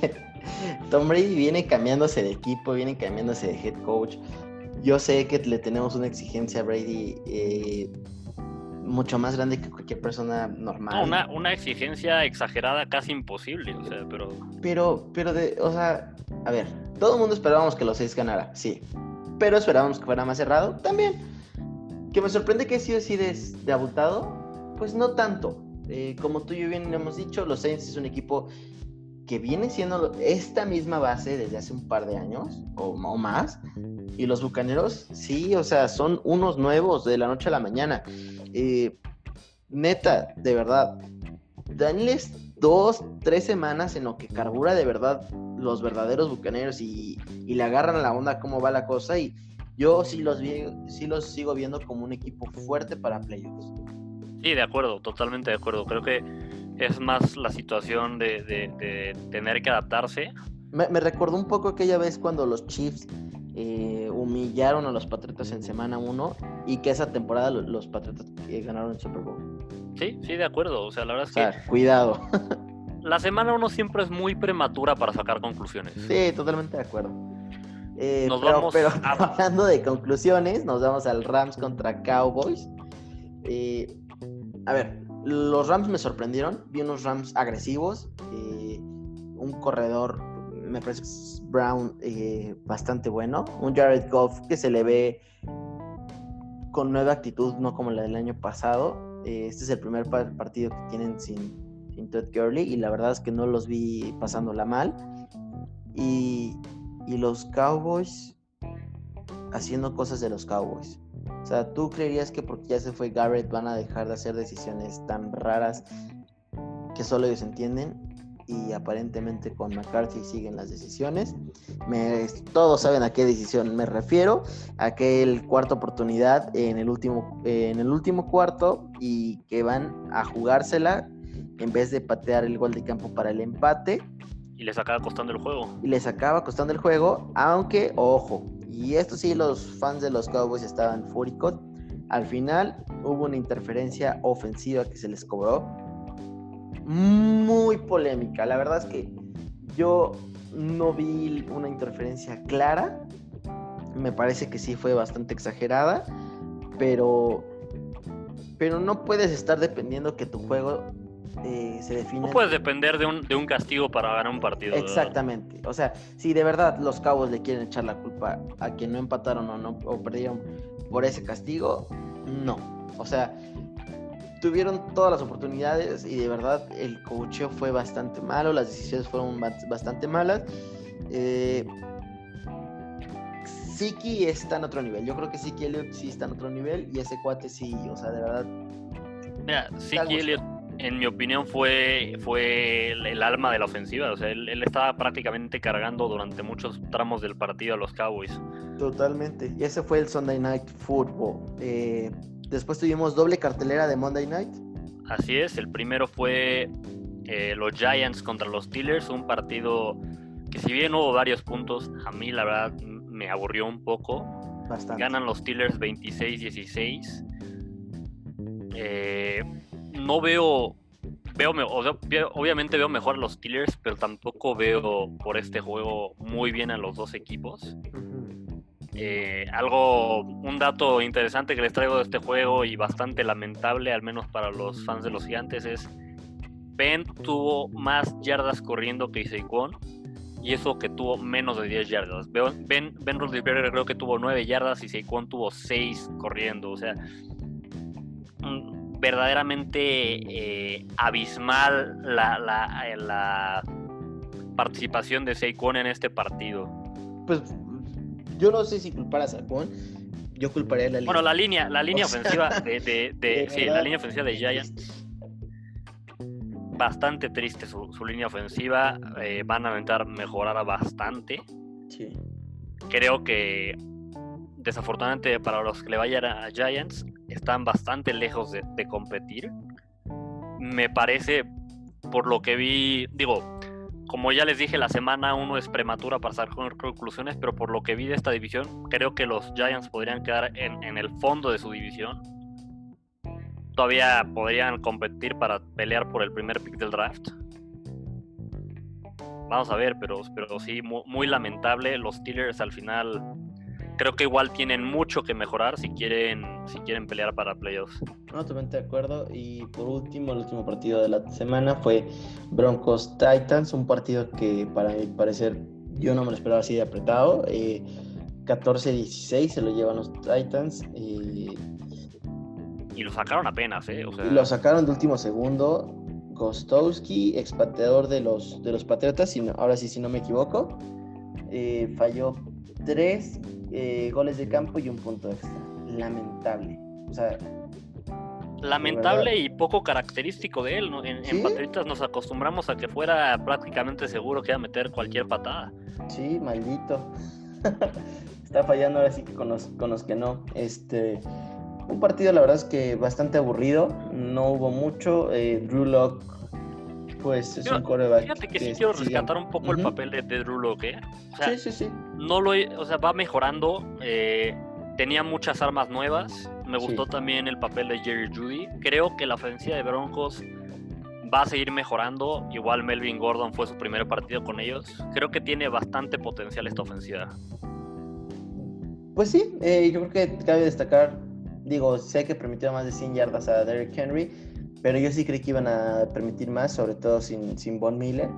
Tom Brady viene cambiándose de equipo, viene cambiándose de head coach. Yo sé que le tenemos una exigencia a Brady eh, mucho más grande que cualquier persona normal. una, una, exigencia exagerada, casi imposible, o sea, pero... Pero, pero de, o sea, a ver, todo el mundo esperábamos que los seis ganara, sí. Pero esperábamos que fuera más cerrado, también. Que me sorprende que sido así de, de abultado, pues no tanto. Eh, como tú y yo bien hemos dicho, los Saints es un equipo que viene siendo esta misma base desde hace un par de años o, más. Y los Bucaneros, sí, o sea, son unos nuevos de la noche a la mañana. Eh, neta, de verdad, danles dos, tres semanas en lo que carbura de verdad los verdaderos Bucaneros y, y le agarran la onda cómo va la cosa y yo sí los, vi, sí los sigo viendo como un equipo fuerte para playoffs. Sí, de acuerdo, totalmente de acuerdo. Creo que es más la situación tener que adaptarse. Me, recordó un poco aquella vez cuando los Chiefs eh, humillaron a los Patriotas en semana 1 y que esa temporada los Patriotas ganaron el Super Bowl. Sí, sí, de acuerdo. O sea, la verdad es que. Cuidado. la semana 1 siempre es muy prematura para sacar conclusiones. Sí, totalmente de acuerdo. Eh, nos pero, vamos pero hablando de conclusiones, nos vamos al Rams contra Cowboys. Eh, a ver, los Rams me sorprendieron. Vi unos Rams agresivos. Eh, un corredor, me parece Brown, bastante bueno. Un Jared Goff que se le ve con nueva actitud, no como la del año pasado. este es el primer partido que tienen sin, sin Todd Gurley y la verdad es que no los vi pasándola mal. Y, y los Cowboys haciendo cosas de los Cowboys. O sea, ¿tú creerías que porque ya se fue Garrett van a dejar de hacer decisiones tan raras que solo ellos entienden? Y aparentemente con McCarthy siguen las decisiones. todos saben a qué decisión me refiero. Aquel cuarta oportunidad en el, último, en el último cuarto y que van a jugársela en vez de patear el gol de campo para el empate y les acaba costando el juego. Y les acaba costando el juego, aunque, ojo, y esto sí, los fans de los Cowboys estaban fúricos. Al final hubo una interferencia ofensiva que se les cobró. Muy polémica. La verdad es que yo no vi una interferencia clara. Me parece que sí fue bastante exagerada. Pero. Pero no puedes estar dependiendo que tu juego eh, se. No puedes depender de un, de un castigo para ganar un partido. Exactamente. O sea, si de verdad los cabos le quieren echar la culpa a quien no empataron o no o perdieron por ese castigo, no. O sea, tuvieron todas las oportunidades y de verdad el coacheo fue bastante malo, las decisiones fueron bastante malas. Eh, Siki está en otro nivel. Yo creo que Siki Elliott sí está en otro nivel y ese cuate sí, o sea, de verdad. Mira, Siki Elliott en mi opinión, fue, fue el, alma de la ofensiva. O sea, él, estaba prácticamente cargando durante muchos tramos del partido a los Cowboys. Totalmente. Y ese fue el Sunday Night Football. Eh, después tuvimos doble cartelera de Monday Night. Así es. El primero fue eh, los Giants contra los Steelers. Un partido que, si bien hubo varios puntos, a mí la verdad me aburrió un poco. Bastante. Ganan los Steelers 26-16. Eh no veo, veo, obviamente veo mejor a los Steelers, pero tampoco veo por este juego muy bien a los dos equipos. Eh, algo, un dato interesante que les traigo de este juego y bastante lamentable, al menos para los fans de los gigantes, es Ben tuvo más yardas corriendo que Saquon y eso que tuvo menos de 10 yardas. Ben, ben Roethlisberger creo que tuvo 9 yardas y Saquon tuvo 6 corriendo, o sea, verdaderamente eh, abismal la, la, eh, la, participación de Saquon en este partido. Pues yo no sé si culpar a Saquon, yo culparía a la línea. Bueno, la línea, la línea ofensiva de, de, sí, la línea ofensiva de Giants. Bastante triste su, su línea ofensiva. Eh, van a intentar mejorar bastante. Sí. Creo que desafortunadamente para los que le vayan a Giants, están bastante lejos de, competir. Me parece, por lo que vi, digo, como ya les dije, la semana uno es prematura para sacar conclusiones, pero por lo que vi de esta división, creo que los Giants podrían quedar en, el fondo de su división. Todavía podrían competir para pelear por el primer pick del draft. Vamos a ver, pero, pero sí, muy lamentable. Los Steelers al final creo que igual tienen mucho que mejorar si quieren, si quieren pelear para playoffs. No, totalmente de acuerdo. Y por último, el último partido de la semana fue Broncos Titans, un partido que para mi parecer yo no me lo esperaba así de apretado. 14-16 eh, se lo llevan los Titans. y lo sacaron apenas, ¿eh? Y lo sacaron de último segundo. Gostowski, expateador de los, de los Patriotas, ahora sí, si no me equivoco, eh, falló tres eh, goles de campo y un punto extra. Lamentable. O sea, lamentable y poco característico de él. En, Patriotas nos acostumbramos a que fuera prácticamente seguro que iba a meter cualquier patada. Sí, maldito. Está fallando ahora sí que con los, que no. Este, un partido, la verdad es que bastante aburrido. No hubo mucho. Eh, Drew Locke pues es un coreback. Fíjate que sí quiero rescatar un poco el papel de, Drew Locke. sí, sí, sí. No lo, o sea, va mejorando. Eh, tenía muchas armas nuevas. Me gustó también el papel de Jerry Judy. Creo que la ofensiva de Broncos va a seguir mejorando. Igual Melvin Gordon fue su primer partido con ellos. Creo que tiene bastante potencial esta ofensiva. Pues sí, eh, yo creo que cabe destacar, digo, sé que permitió más de 100 yardas a Derrick Henry, pero yo sí creí que iban a permitir más, sobre todo sin, sin Von Miller.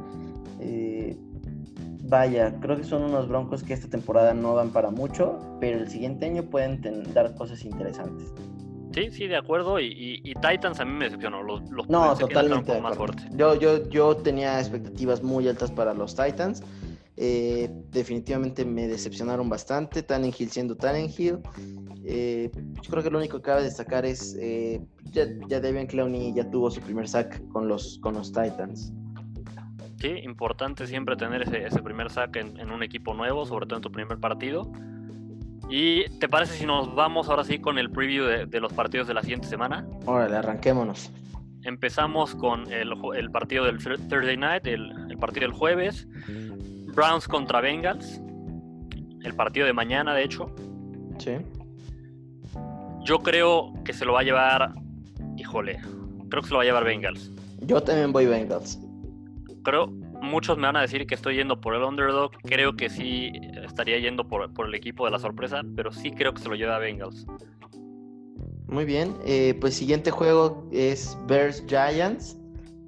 Eh, vaya, creo que son unos broncos que esta temporada no dan para mucho, pero el siguiente año pueden dar cosas interesantes. Sí, sí, de acuerdo. Y, Titans a mí me decepcionó. Los, no, totalmente. Más yo, yo, yo tenía expectativas muy altas para los Titans. Eh, definitivamente me decepcionaron bastante. Tannenhill siendo Tannenhill. Eh, yo creo que lo único que cabe destacar es eh, ya, ya Debian Clowney ya tuvo su primer sack con los, con los Titans. Sí, importante siempre tener ese, ese primer sack en, en, un equipo nuevo, sobre todo en tu primer partido. ¿Y te parece si nos vamos ahora sí con el preview de, los partidos de la siguiente semana? Órale, arranquémonos. Empezamos con el, el partido del Thursday night, el, el, partido del jueves. Browns contra Bengals. El partido de mañana, de hecho. Sí. Yo creo que se lo va a llevar. Híjole. Creo que se lo va a llevar Bengals. Yo también voy Bengals. Creo, muchos me van a decir que estoy yendo por el underdog. Creo que sí estaría yendo por, el equipo de la sorpresa, pero sí creo que se lo lleva Bengals. Muy bien, eh, pues siguiente juego es Bears Giants.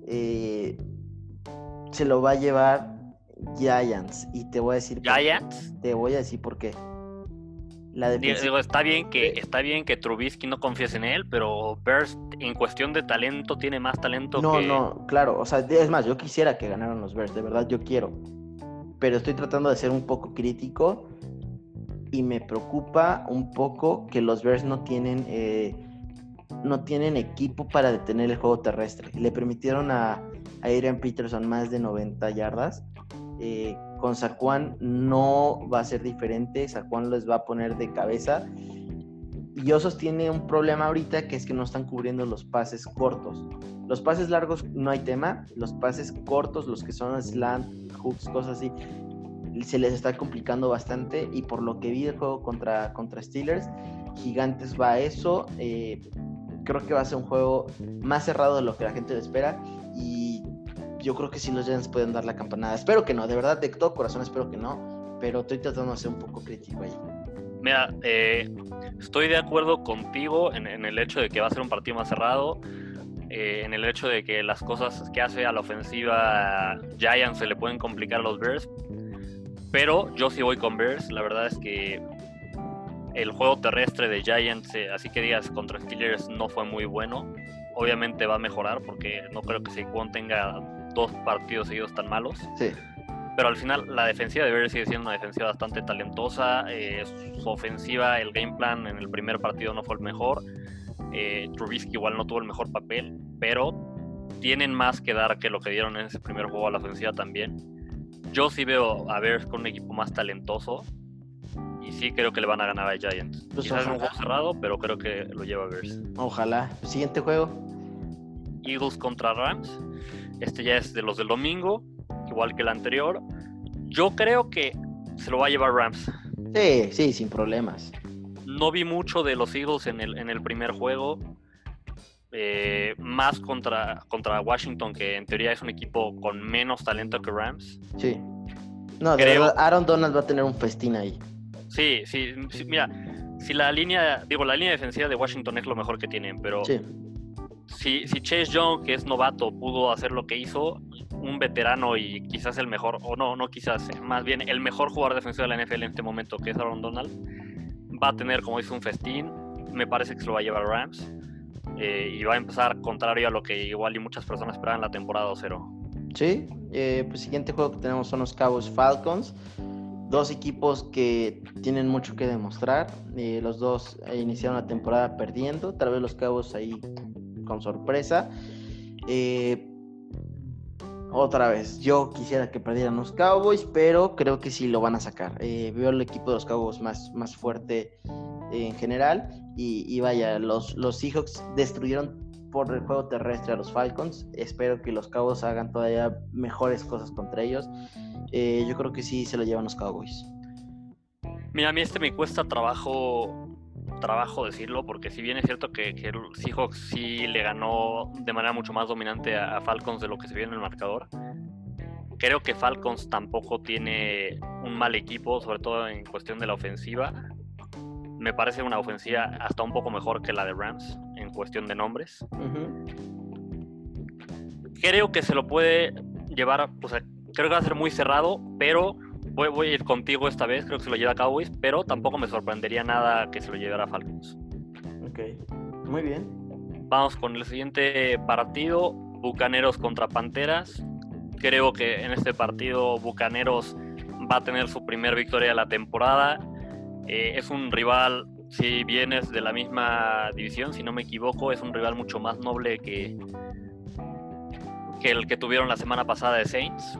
Eh, se lo va a llevar Giants y te voy a decir Giants. Te voy a decir por qué. La digo, está bien que está bien que Trubisky no confíes en él, pero Bears en cuestión de talento tiene más talento no, que No, no, claro, o sea, es más, yo quisiera que ganaran los Bears, de verdad yo quiero. Pero estoy tratando de ser un poco crítico y me preocupa un poco que los Bears no tienen eh, no tienen equipo para detener el juego terrestre. Le permitieron a, a Adrian Peterson más de 90 yardas. Eh, con Saquon no va a ser diferente, Saquon les va a poner de cabeza. Y Osos tiene un problema ahorita que es que no están cubriendo los pases cortos. Los pases largos no hay tema, los pases cortos, los que son slant, hooks, cosas así, se les está complicando bastante y por lo que vi del juego contra, contra Steelers, Gigantes va a eso. Eh, creo que va a ser un juego más cerrado de lo que la gente espera y yo creo que sí los Giants pueden dar la campanada. Espero que no, de verdad, de todo corazón espero que no, pero estoy tratando de ser un poco crítico ahí. Mira, eh, estoy de acuerdo contigo en, el hecho de que va a ser un partido más cerrado, eh, en el hecho de que las cosas que hace a la ofensiva Giants se le pueden complicar a los Bears, pero yo sí voy con Bears, la verdad es que el juego terrestre de Giants, eh, así que digas, contra Steelers no fue muy bueno. Obviamente va a mejorar porque no creo que Saquon tenga dos partidos seguidos tan malos. Sí. Pero al final la defensiva de Bears sigue siendo una defensiva bastante talentosa. Eh, su ofensiva, el game plan en el primer partido no fue el mejor. Eh, Trubisky igual no tuvo el mejor papel, pero tienen más que dar que lo que dieron en ese primer juego a la ofensiva también. Yo sí veo a Bears con un equipo más talentoso y sí creo que le van a ganar a Giants. Pues Quizás es un juego cerrado, pero creo que lo lleva a Bears. Ojalá. Siguiente juego. Eagles contra Rams. Este ya es de los del domingo, igual que el anterior. Yo creo que se lo va a llevar Rams. Sí, sí, sin problemas. No vi mucho de los Eagles en el, en el primer juego. Eh, más contra, contra Washington, que en teoría es un equipo con menos talento que Rams. Sí. No, de verdad, Aaron Donald va a tener un festín ahí. Sí, sí, mira, si la línea, digo, la línea defensiva de Washington es lo mejor que tienen, pero sí si, Chase Young, que es novato, pudo hacer lo que hizo, un veterano y quizás el mejor, o no, no quizás, más bien el mejor jugador defensivo de la NFL en este momento, que es Aaron Donald, va a tener, como dice, un festín. Me parece que se lo va a llevar Rams. Eh, y va a empezar contrario a lo que igual y muchas personas esperaban la temporada 0. Sí, eh, pues siguiente juego que tenemos son los Cowboys Falcons. Dos equipos que tienen mucho que demostrar. Eh, los dos iniciaron la temporada perdiendo. Tal vez los Cowboys ahí con sorpresa. Eh, otra vez, yo quisiera que perdieran los Cowboys, pero creo que sí lo van a sacar. Eh, veo el equipo de los Cowboys más, más fuerte en general. Y, vaya, los, los Seahawks destruyeron por el juego terrestre a los Falcons. Espero que los Cowboys hagan todavía mejores cosas contra ellos. Eh, yo creo que sí se lo llevan los Cowboys. Mira, a mí este me cuesta trabajo trabajo decirlo, porque si bien es cierto que, que el Seahawks sí le ganó de manera mucho más dominante a, Falcons de lo que se vio en el marcador, creo que Falcons tampoco tiene un mal equipo, sobre todo en cuestión de la ofensiva. Me parece una ofensiva hasta un poco mejor que la de Rams en cuestión de nombres. Creo que se lo puede llevar, o sea, creo que va a ser muy cerrado, pero voy, a ir contigo esta vez, creo que se lo lleva a Cowboys, pero tampoco me sorprendería nada que se lo llevara a Falcons. Ok, muy bien. Vamos con el siguiente partido, Bucaneros contra Panteras. Creo que en este partido Bucaneros va a tener su primer victoria de la temporada. Eh, es un rival, si vienes de la misma división, si no me equivoco, es un rival mucho más noble que, que el que tuvieron la semana pasada de Saints.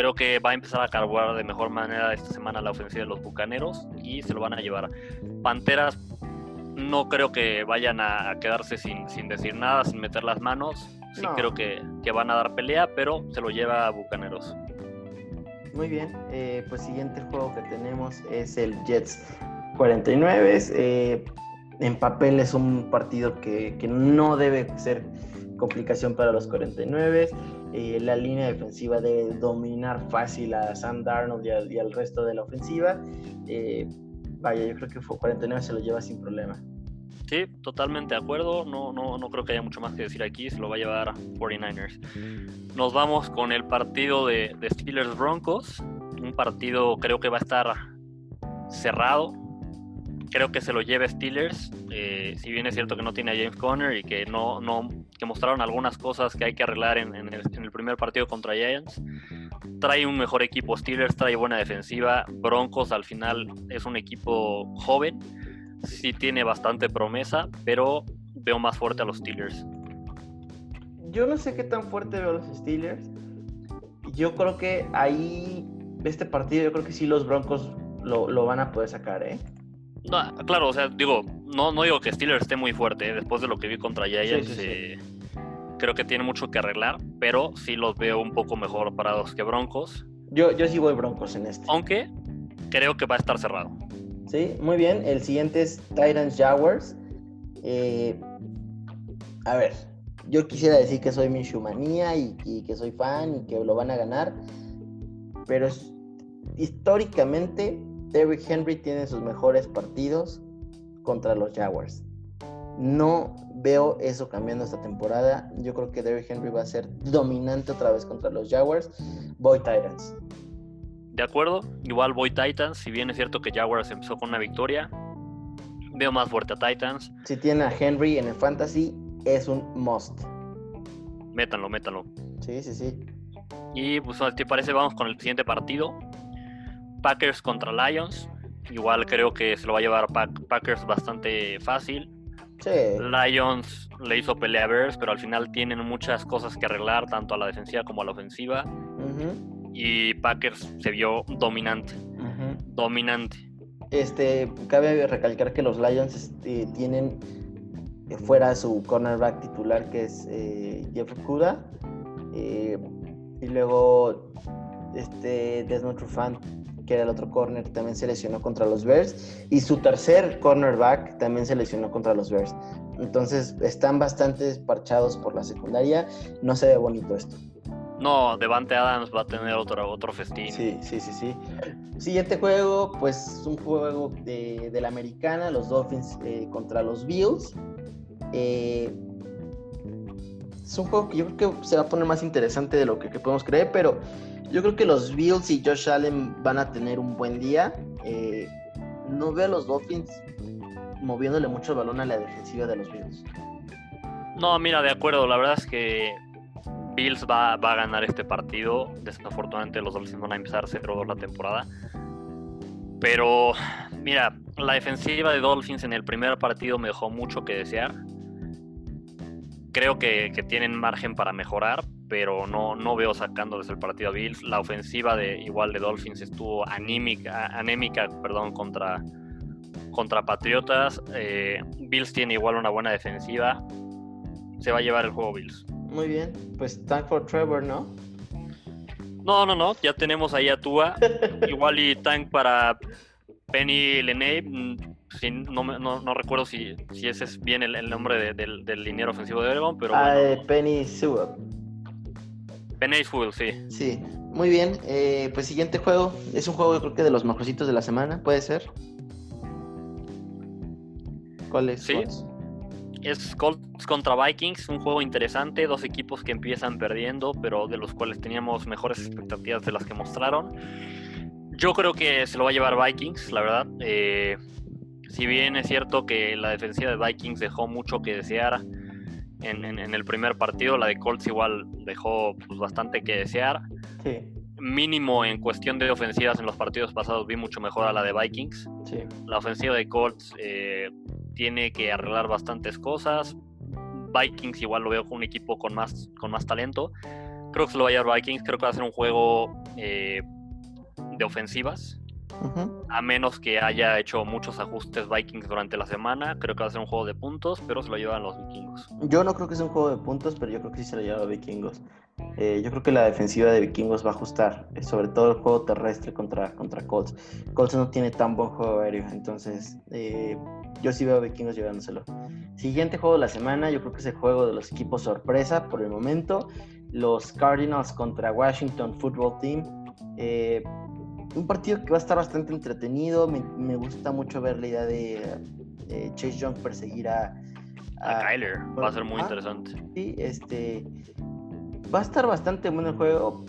Creo que va a empezar a carburar de mejor manera esta semana la ofensiva de los Bucaneros y se lo van a llevar. Panteras no creo que vayan a quedarse sin, decir nada, sin meter las manos. Sí creo que, van a dar pelea, pero se lo lleva a Bucaneros. Muy bien, eh, pues siguiente juego que tenemos es el Jets 49. Eh, en papel es un partido que, que no debe ser complicación para los 49. Eh, la línea defensiva debe dominar fácil a Sam Darnold y, al resto de la ofensiva. Eh, vaya, yo creo que 49 se lo lleva sin problema. Sí, totalmente de acuerdo. No, no, no creo que haya mucho más que decir aquí. Se lo va a llevar 49ers. Nos vamos con el partido de, de Steelers Broncos. Un partido creo que va a estar cerrado creo que se lo lleva Steelers. Eh, si bien es cierto que no tiene a James Conner y que no, no que mostraron algunas cosas que hay que arreglar en, el, primer partido contra Giants. Trae un mejor equipo Steelers, trae buena defensiva. Broncos al final es un equipo joven, sí tiene bastante promesa, pero veo más fuerte a los Steelers. Yo no sé qué tan fuerte veo a los Steelers. Yo creo que ahí, este partido, yo creo que sí los Broncos lo, lo van a poder sacar, ¿eh? No, claro, o sea, digo, no, no digo que Steelers esté muy fuerte, ¿eh? después de lo que vi contra Giants, eh, creo que tiene mucho que arreglar, pero sí los veo un poco mejor parados que Broncos. Yo, yo sí voy Broncos en este. Aunque creo que va a estar cerrado. Sí, muy bien. El siguiente es Titans Jaguars. Eh, a ver, yo quisiera decir que soy Minshumanía y, y que soy fan y que lo van a ganar, pero históricamente Derrick Henry tiene sus mejores partidos contra los Jaguars. No veo eso cambiando esta temporada. Yo creo que Derrick Henry va a ser dominante otra vez contra los Jaguars. Voy Titans. De acuerdo, igual voy Titans. Si bien es cierto que Jaguars empezó con una victoria, veo más fuerte a Titans. Si tiene a Henry en el fantasy, es un must. Métanlo, métanlo. Sí, sí, sí. Y pues, ¿te parece? Vamos con el siguiente partido. Packers contra Lions. Igual creo que se lo va a llevar Packers bastante fácil. Lions le hizo pelea a Bears, pero al final tienen muchas cosas que arreglar, tanto a la defensiva como a la ofensiva. Y Packers se vio dominante. Dominante. Este, cabe recalcar que los Lions este, tienen fuera su cornerback titular, que es eh, Jeff Kuda. Eh, y luego este Desmond Trufant que era el otro corner, también se lesionó contra los Bears. Y su tercer cornerback también se lesionó contra los Bears. Entonces están bastante parchados por la secundaria. No se ve bonito esto. No, Devante Adams va a tener otro, otro festín. Sí, sí, sí, sí. Siguiente juego, pues es un juego de, la americana, los Dolphins eh, contra los Bills. Eh, es un juego que yo creo que se va a poner más interesante de lo que podemos creer, pero yo creo que los Bills y Josh Allen van a tener un buen día. Eh, no veo a los Dolphins moviéndole mucho el balón a la defensiva de los Bills. No, mira, de acuerdo. La verdad es que Bills va, a ganar este partido. Desafortunadamente los Dolphins van a empezar 0-2 la temporada. Pero, mira, la defensiva de Dolphins en el primer partido me dejó mucho que desear. Creo que, que tienen margen para mejorar, pero no, no veo sacando desde el partido a Bills. La ofensiva de igual de Dolphins estuvo anímica, anémica perdón, contra, contra Patriotas. Eh, Bills tiene igual una buena defensiva. se va a llevar el juego Bills. Muy bien, pues tank for Trevor, ¿no? No, no, no, ya tenemos ahí a Tua. Igual y tank para Penny Lene. Mm, no, no, no, recuerdo si, si ese es bien el, nombre del, del liniero ofensivo de Oregon, pero. Ah, eh, Penny Sewell. Sewell, sí. Sí, muy bien. Eh, pues siguiente juego. Es un juego, yo creo que de los mejorcitos de la semana, ¿puede ser? ¿Cuál es? Sí. Es Colts contra Vikings, un juego interesante, dos equipos que empiezan perdiendo, pero de los cuales teníamos mejores expectativas de las que mostraron. Yo creo que se lo va a llevar Vikings, la verdad. Eh, si bien es cierto que la defensiva de Vikings dejó mucho que desear en, el primer partido, la de Colts igual dejó pues, bastante que desear. Mínimo en cuestión de ofensivas en los partidos pasados vi mucho mejor a la de Vikings. La ofensiva de Colts eh, tiene que arreglar bastantes cosas. Vikings igual lo veo como un equipo con más, con más talento. Creo que se lo va a llevar Vikings. Creo que va a ser un juego eh, de ofensivas. A menos que haya hecho muchos ajustes Vikings durante la semana, creo que va a ser un juego de puntos, pero se lo llevan los vikingos. Yo no creo que sea un juego de puntos, pero yo creo que sí se lo lleva a vikingos. Eh, yo creo que la defensiva de vikingos va a ajustar, eh, sobre todo el juego terrestre contra, contra Colts. Colts no tiene tan buen juego aéreo, entonces eh, yo sí veo a vikingos llevándoselo. Siguiente juego de la semana, yo creo que es el juego de los equipos sorpresa por el momento. Los Cardinals contra Washington Football Team. Eh, un partido que va a estar bastante entretenido. Me, gusta mucho ver la idea de, Chase Young perseguir a, a, Kyler. Va a ser muy interesante. Sí, este. Va a estar bastante bueno el juego.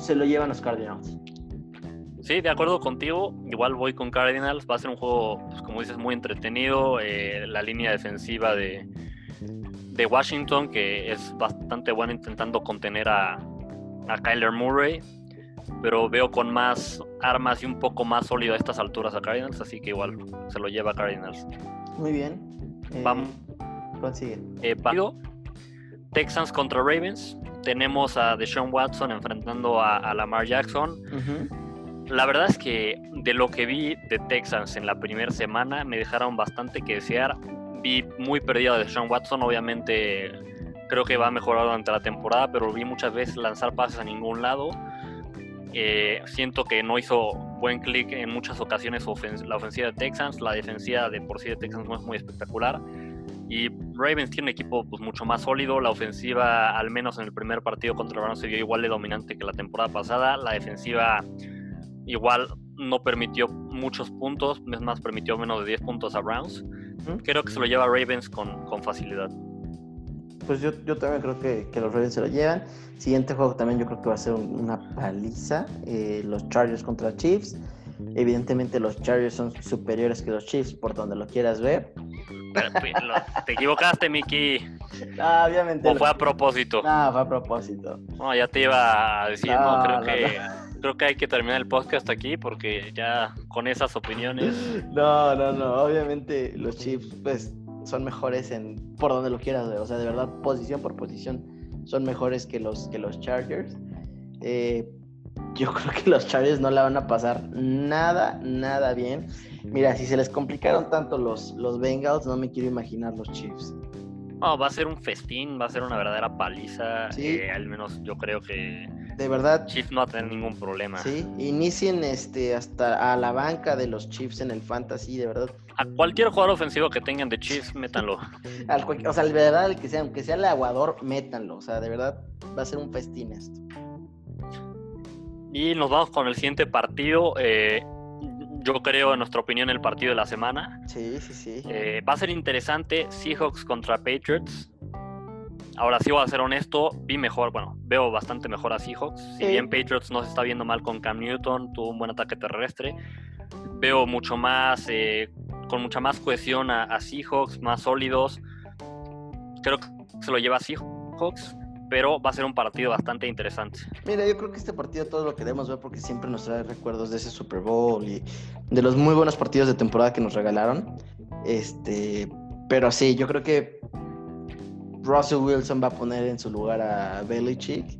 Se lo llevan los Cardinals. Sí, de acuerdo contigo. Igual voy con Cardinals. Va a ser un juego, pues, como dices, muy entretenido. Eh, la línea defensiva de, de Washington, que es bastante buena intentando contener a, a Kyler Murray pero veo con más armas y un poco más sólido a estas alturas a Cardinals, así que igual se lo lleva a Cardinals. Muy bien. Eh, Vamos. Consigue. Eh, Texans contra Ravens. Tenemos a Deshaun Watson enfrentando a, Lamar Jackson. La verdad es que de lo que vi de Texans en la primera semana me dejaron bastante que desear. Vi muy perdido a Deshaun Watson, obviamente creo que va a mejorar durante la temporada, pero vi muchas veces lanzar pases a ningún lado eh, siento que no hizo buen clic en muchas ocasiones la ofensiva de Texans, la defensiva de por sí de Texans no es muy espectacular. Y Ravens tiene un equipo pues, mucho más sólido. La ofensiva, al menos en el primer partido contra Browns, se vio igual de dominante que la temporada pasada. La defensiva igual no permitió muchos puntos, es más, permitió menos de 10 puntos a Browns. Creo que se lo lleva Ravens con, con facilidad. Pues yo, yo también creo que, que, los Ravens se lo llevan. Siguiente juego también yo creo que va a ser una paliza. Eh, los Chargers contra Chiefs. Evidentemente los Chargers son superiores que los Chiefs por donde lo quieras ver. Pues, te equivocaste, Mickey. No, obviamente. ¿O fue a propósito? No, fue a propósito. No, ya te iba a decir, no, creo que creo que hay que terminar el podcast aquí porque ya con esas opiniones. No, no, no. Obviamente los Chiefs, pues son mejores en por donde lo quieras ver. O sea, de verdad, posición por posición son mejores que los, que los Chargers. Eh, yo creo que los Chargers no la van a pasar nada, nada bien. Mira, si se les complicaron tanto los, los Bengals, no me quiero imaginar los Chiefs. No, va a ser un festín, va a ser una verdadera paliza. Eh, al menos yo creo que de verdad. Chiefs no va a tener ningún problema. Sí, inicien este hasta a la banca de los Chiefs en el fantasy, de verdad. A cualquier jugador ofensivo que tengan de Chiefs, métanlo. o sea, de verdad, el que sea, aunque sea el aguador, métanlo. O sea, de verdad, va a ser un festín esto. Y nos vamos con el siguiente partido. Eh, yo creo, en nuestra opinión, el partido de la semana. Sí, sí, sí. Eh, va a ser interesante Seahawks contra Patriots. Ahora sí voy a ser honesto, vi mejor, bueno, veo bastante mejor a Seahawks. Si bien Patriots no se está viendo mal con Cam Newton, tuvo un buen ataque terrestre, veo mucho más, eh, con mucha más cohesión a, Seahawks, más sólidos. Creo que se lo lleva a Seahawks, pero va a ser un partido bastante interesante. Mira, yo creo que este partido todo lo queremos ver porque siempre nos trae recuerdos de ese Super Bowl y de los muy buenos partidos de temporada que nos regalaron. Este, pero sí, yo creo que Russell Wilson va a poner en su lugar a Belichick.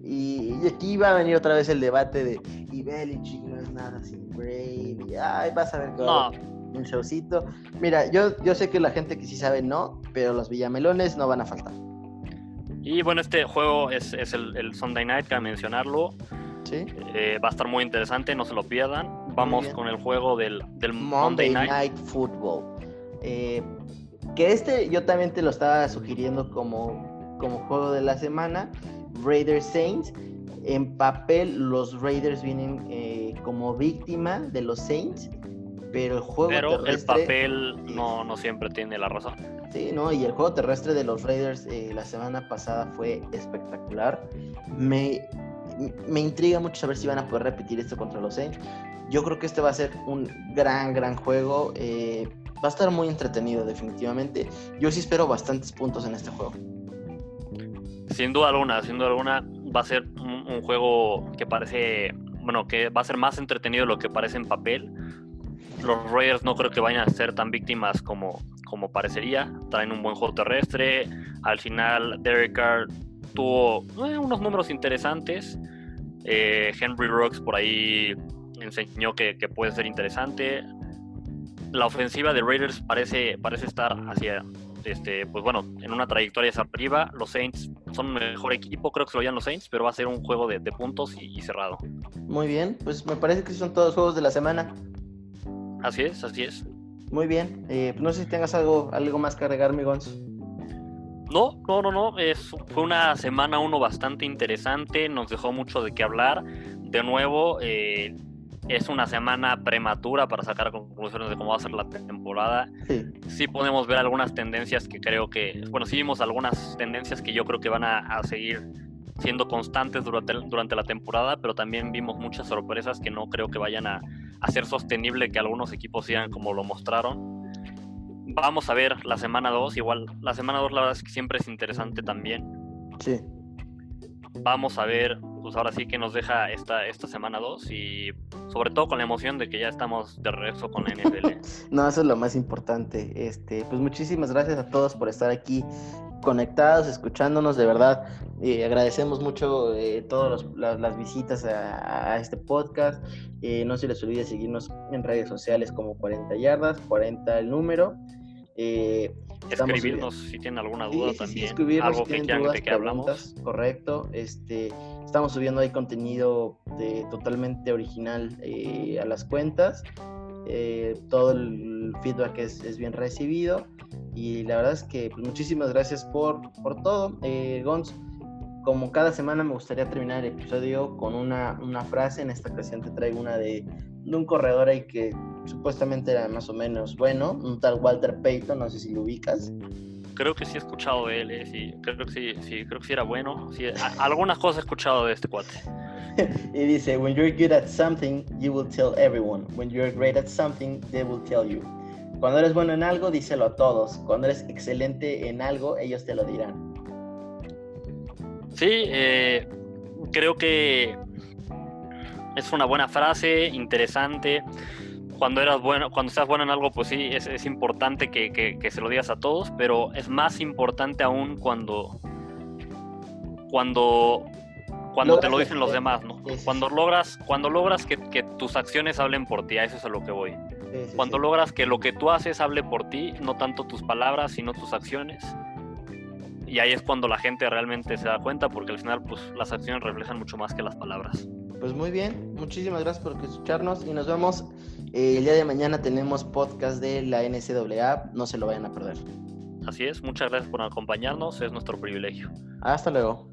Y, aquí va a venir otra vez el debate de y Belichick no es nada sin Brady. Ay, vas a ver No, un showcito. Mira, yo, yo sé que la gente que sí sabe no, pero los villamelones no van a faltar. Y bueno, este juego es, el, Sunday Night, cabe mencionarlo. Sí. Eh, va a estar muy interesante, no se lo pierdan. Vamos con el juego del, Monday, Night. Football. Eh, que este yo también te lo estaba sugiriendo como, como juego de la semana. Raiders Saints. En papel, los Raiders vienen eh, como víctima de los Saints, pero el juego pero el papel no, no siempre tiene la razón. Sí, no, y el juego terrestre de los Raiders eh, la semana pasada fue espectacular. Me, me intriga mucho saber si van a poder repetir esto contra los Saints. Yo creo que este va a ser un gran, gran juego. Eh, va a estar muy entretenido, definitivamente. Yo sí espero bastantes puntos en este juego. Sin duda alguna, sin duda alguna, va a ser un, juego que parece, bueno, que va a ser más entretenido de lo que parece en papel. Los Raiders no creo que vayan a ser tan víctimas como, como parecería. Traen un buen juego terrestre. Al final, Derek Carr tuvo eh, unos números interesantes. Eh, Henry Rocks por ahí enseñó que, puede ser interesante. La ofensiva de Raiders parece, parece estar hacia, este, pues bueno, en una trayectoria hacia arriba. Los Saints son un mejor equipo, creo que se lo los Saints, pero va a ser un juego de, puntos y, cerrado. Muy bien, pues me parece que son todos juegos de la semana. Así es, así es. Muy bien. Eh, pues no sé si tengas algo, algo más que agregar, mi Gonzo. No, no, no, no. Es, fue una semana uno bastante interesante. Nos dejó mucho de qué hablar. De nuevo, eh, es una semana prematura para sacar conclusiones de cómo va a ser la temporada. Sí. sí. podemos ver algunas tendencias que creo que, bueno, sí vimos algunas tendencias que yo creo que van a, seguir siendo constantes durante, durante la temporada, pero también vimos muchas sorpresas que no creo que vayan a, hacer sostenible que algunos equipos sigan como lo mostraron. Vamos a ver la semana 2, igual la semana 2 la verdad es que siempre es interesante también. Sí. Vamos a ver, pues ahora sí que nos deja esta, esta semana 2 y sobre todo con la emoción de que ya estamos de regreso con la NFL. no, eso es lo más importante. Este, pues muchísimas gracias a todos por estar aquí conectados, escuchándonos, de verdad. Eh, agradecemos mucho eh, todas las, visitas a, este podcast. Eh, no se les olvide seguirnos en redes sociales como 40 yardas, 40 el número. escribirnos si tienen alguna duda también. algo que quieran que hablamos. Correcto. Este, estamos subiendo ahí contenido totalmente original a las cuentas. todo el feedback es, es bien recibido. Y la verdad es que pues, muchísimas gracias por, por todo. Eh, Gons, como cada semana me gustaría terminar el episodio con una, una frase. En esta ocasión te traigo una de, un corredor ahí que supuestamente era más o menos bueno, un tal Walter Payton, no sé si lo ubicas. Creo que sí he escuchado de él, eh, sí, creo que sí, sí, creo que sí era bueno. Sí, algunas cosas he escuchado de este cuate. y dice, when you're good at something, you will tell everyone. When you're great at something, they will tell you. Cuando eres bueno en algo, díselo a todos. Cuando eres excelente en algo, ellos te lo dirán. Sí, eh, creo que es una buena frase, interesante. Cuando eras bueno, cuando estás bueno en algo, pues sí, es, importante que, se lo digas a todos, pero es más importante aún cuando cuando cuando te lo dicen los demás, ¿no? Cuando logras, cuando logras que, que, tus acciones hablen por ti, a eso es a lo que voy. Cuando logras que lo que tú haces hable por ti, no tanto tus palabras, sino tus acciones. Y ahí es cuando la gente realmente se da cuenta, porque al final pues, las acciones reflejan mucho más que las palabras. Pues muy bien, muchísimas gracias por escucharnos y nos vemos. Eh, el día de mañana tenemos podcast de la NCAA, no se lo vayan a perder. Así es, muchas gracias por acompañarnos, es nuestro privilegio. Hasta luego.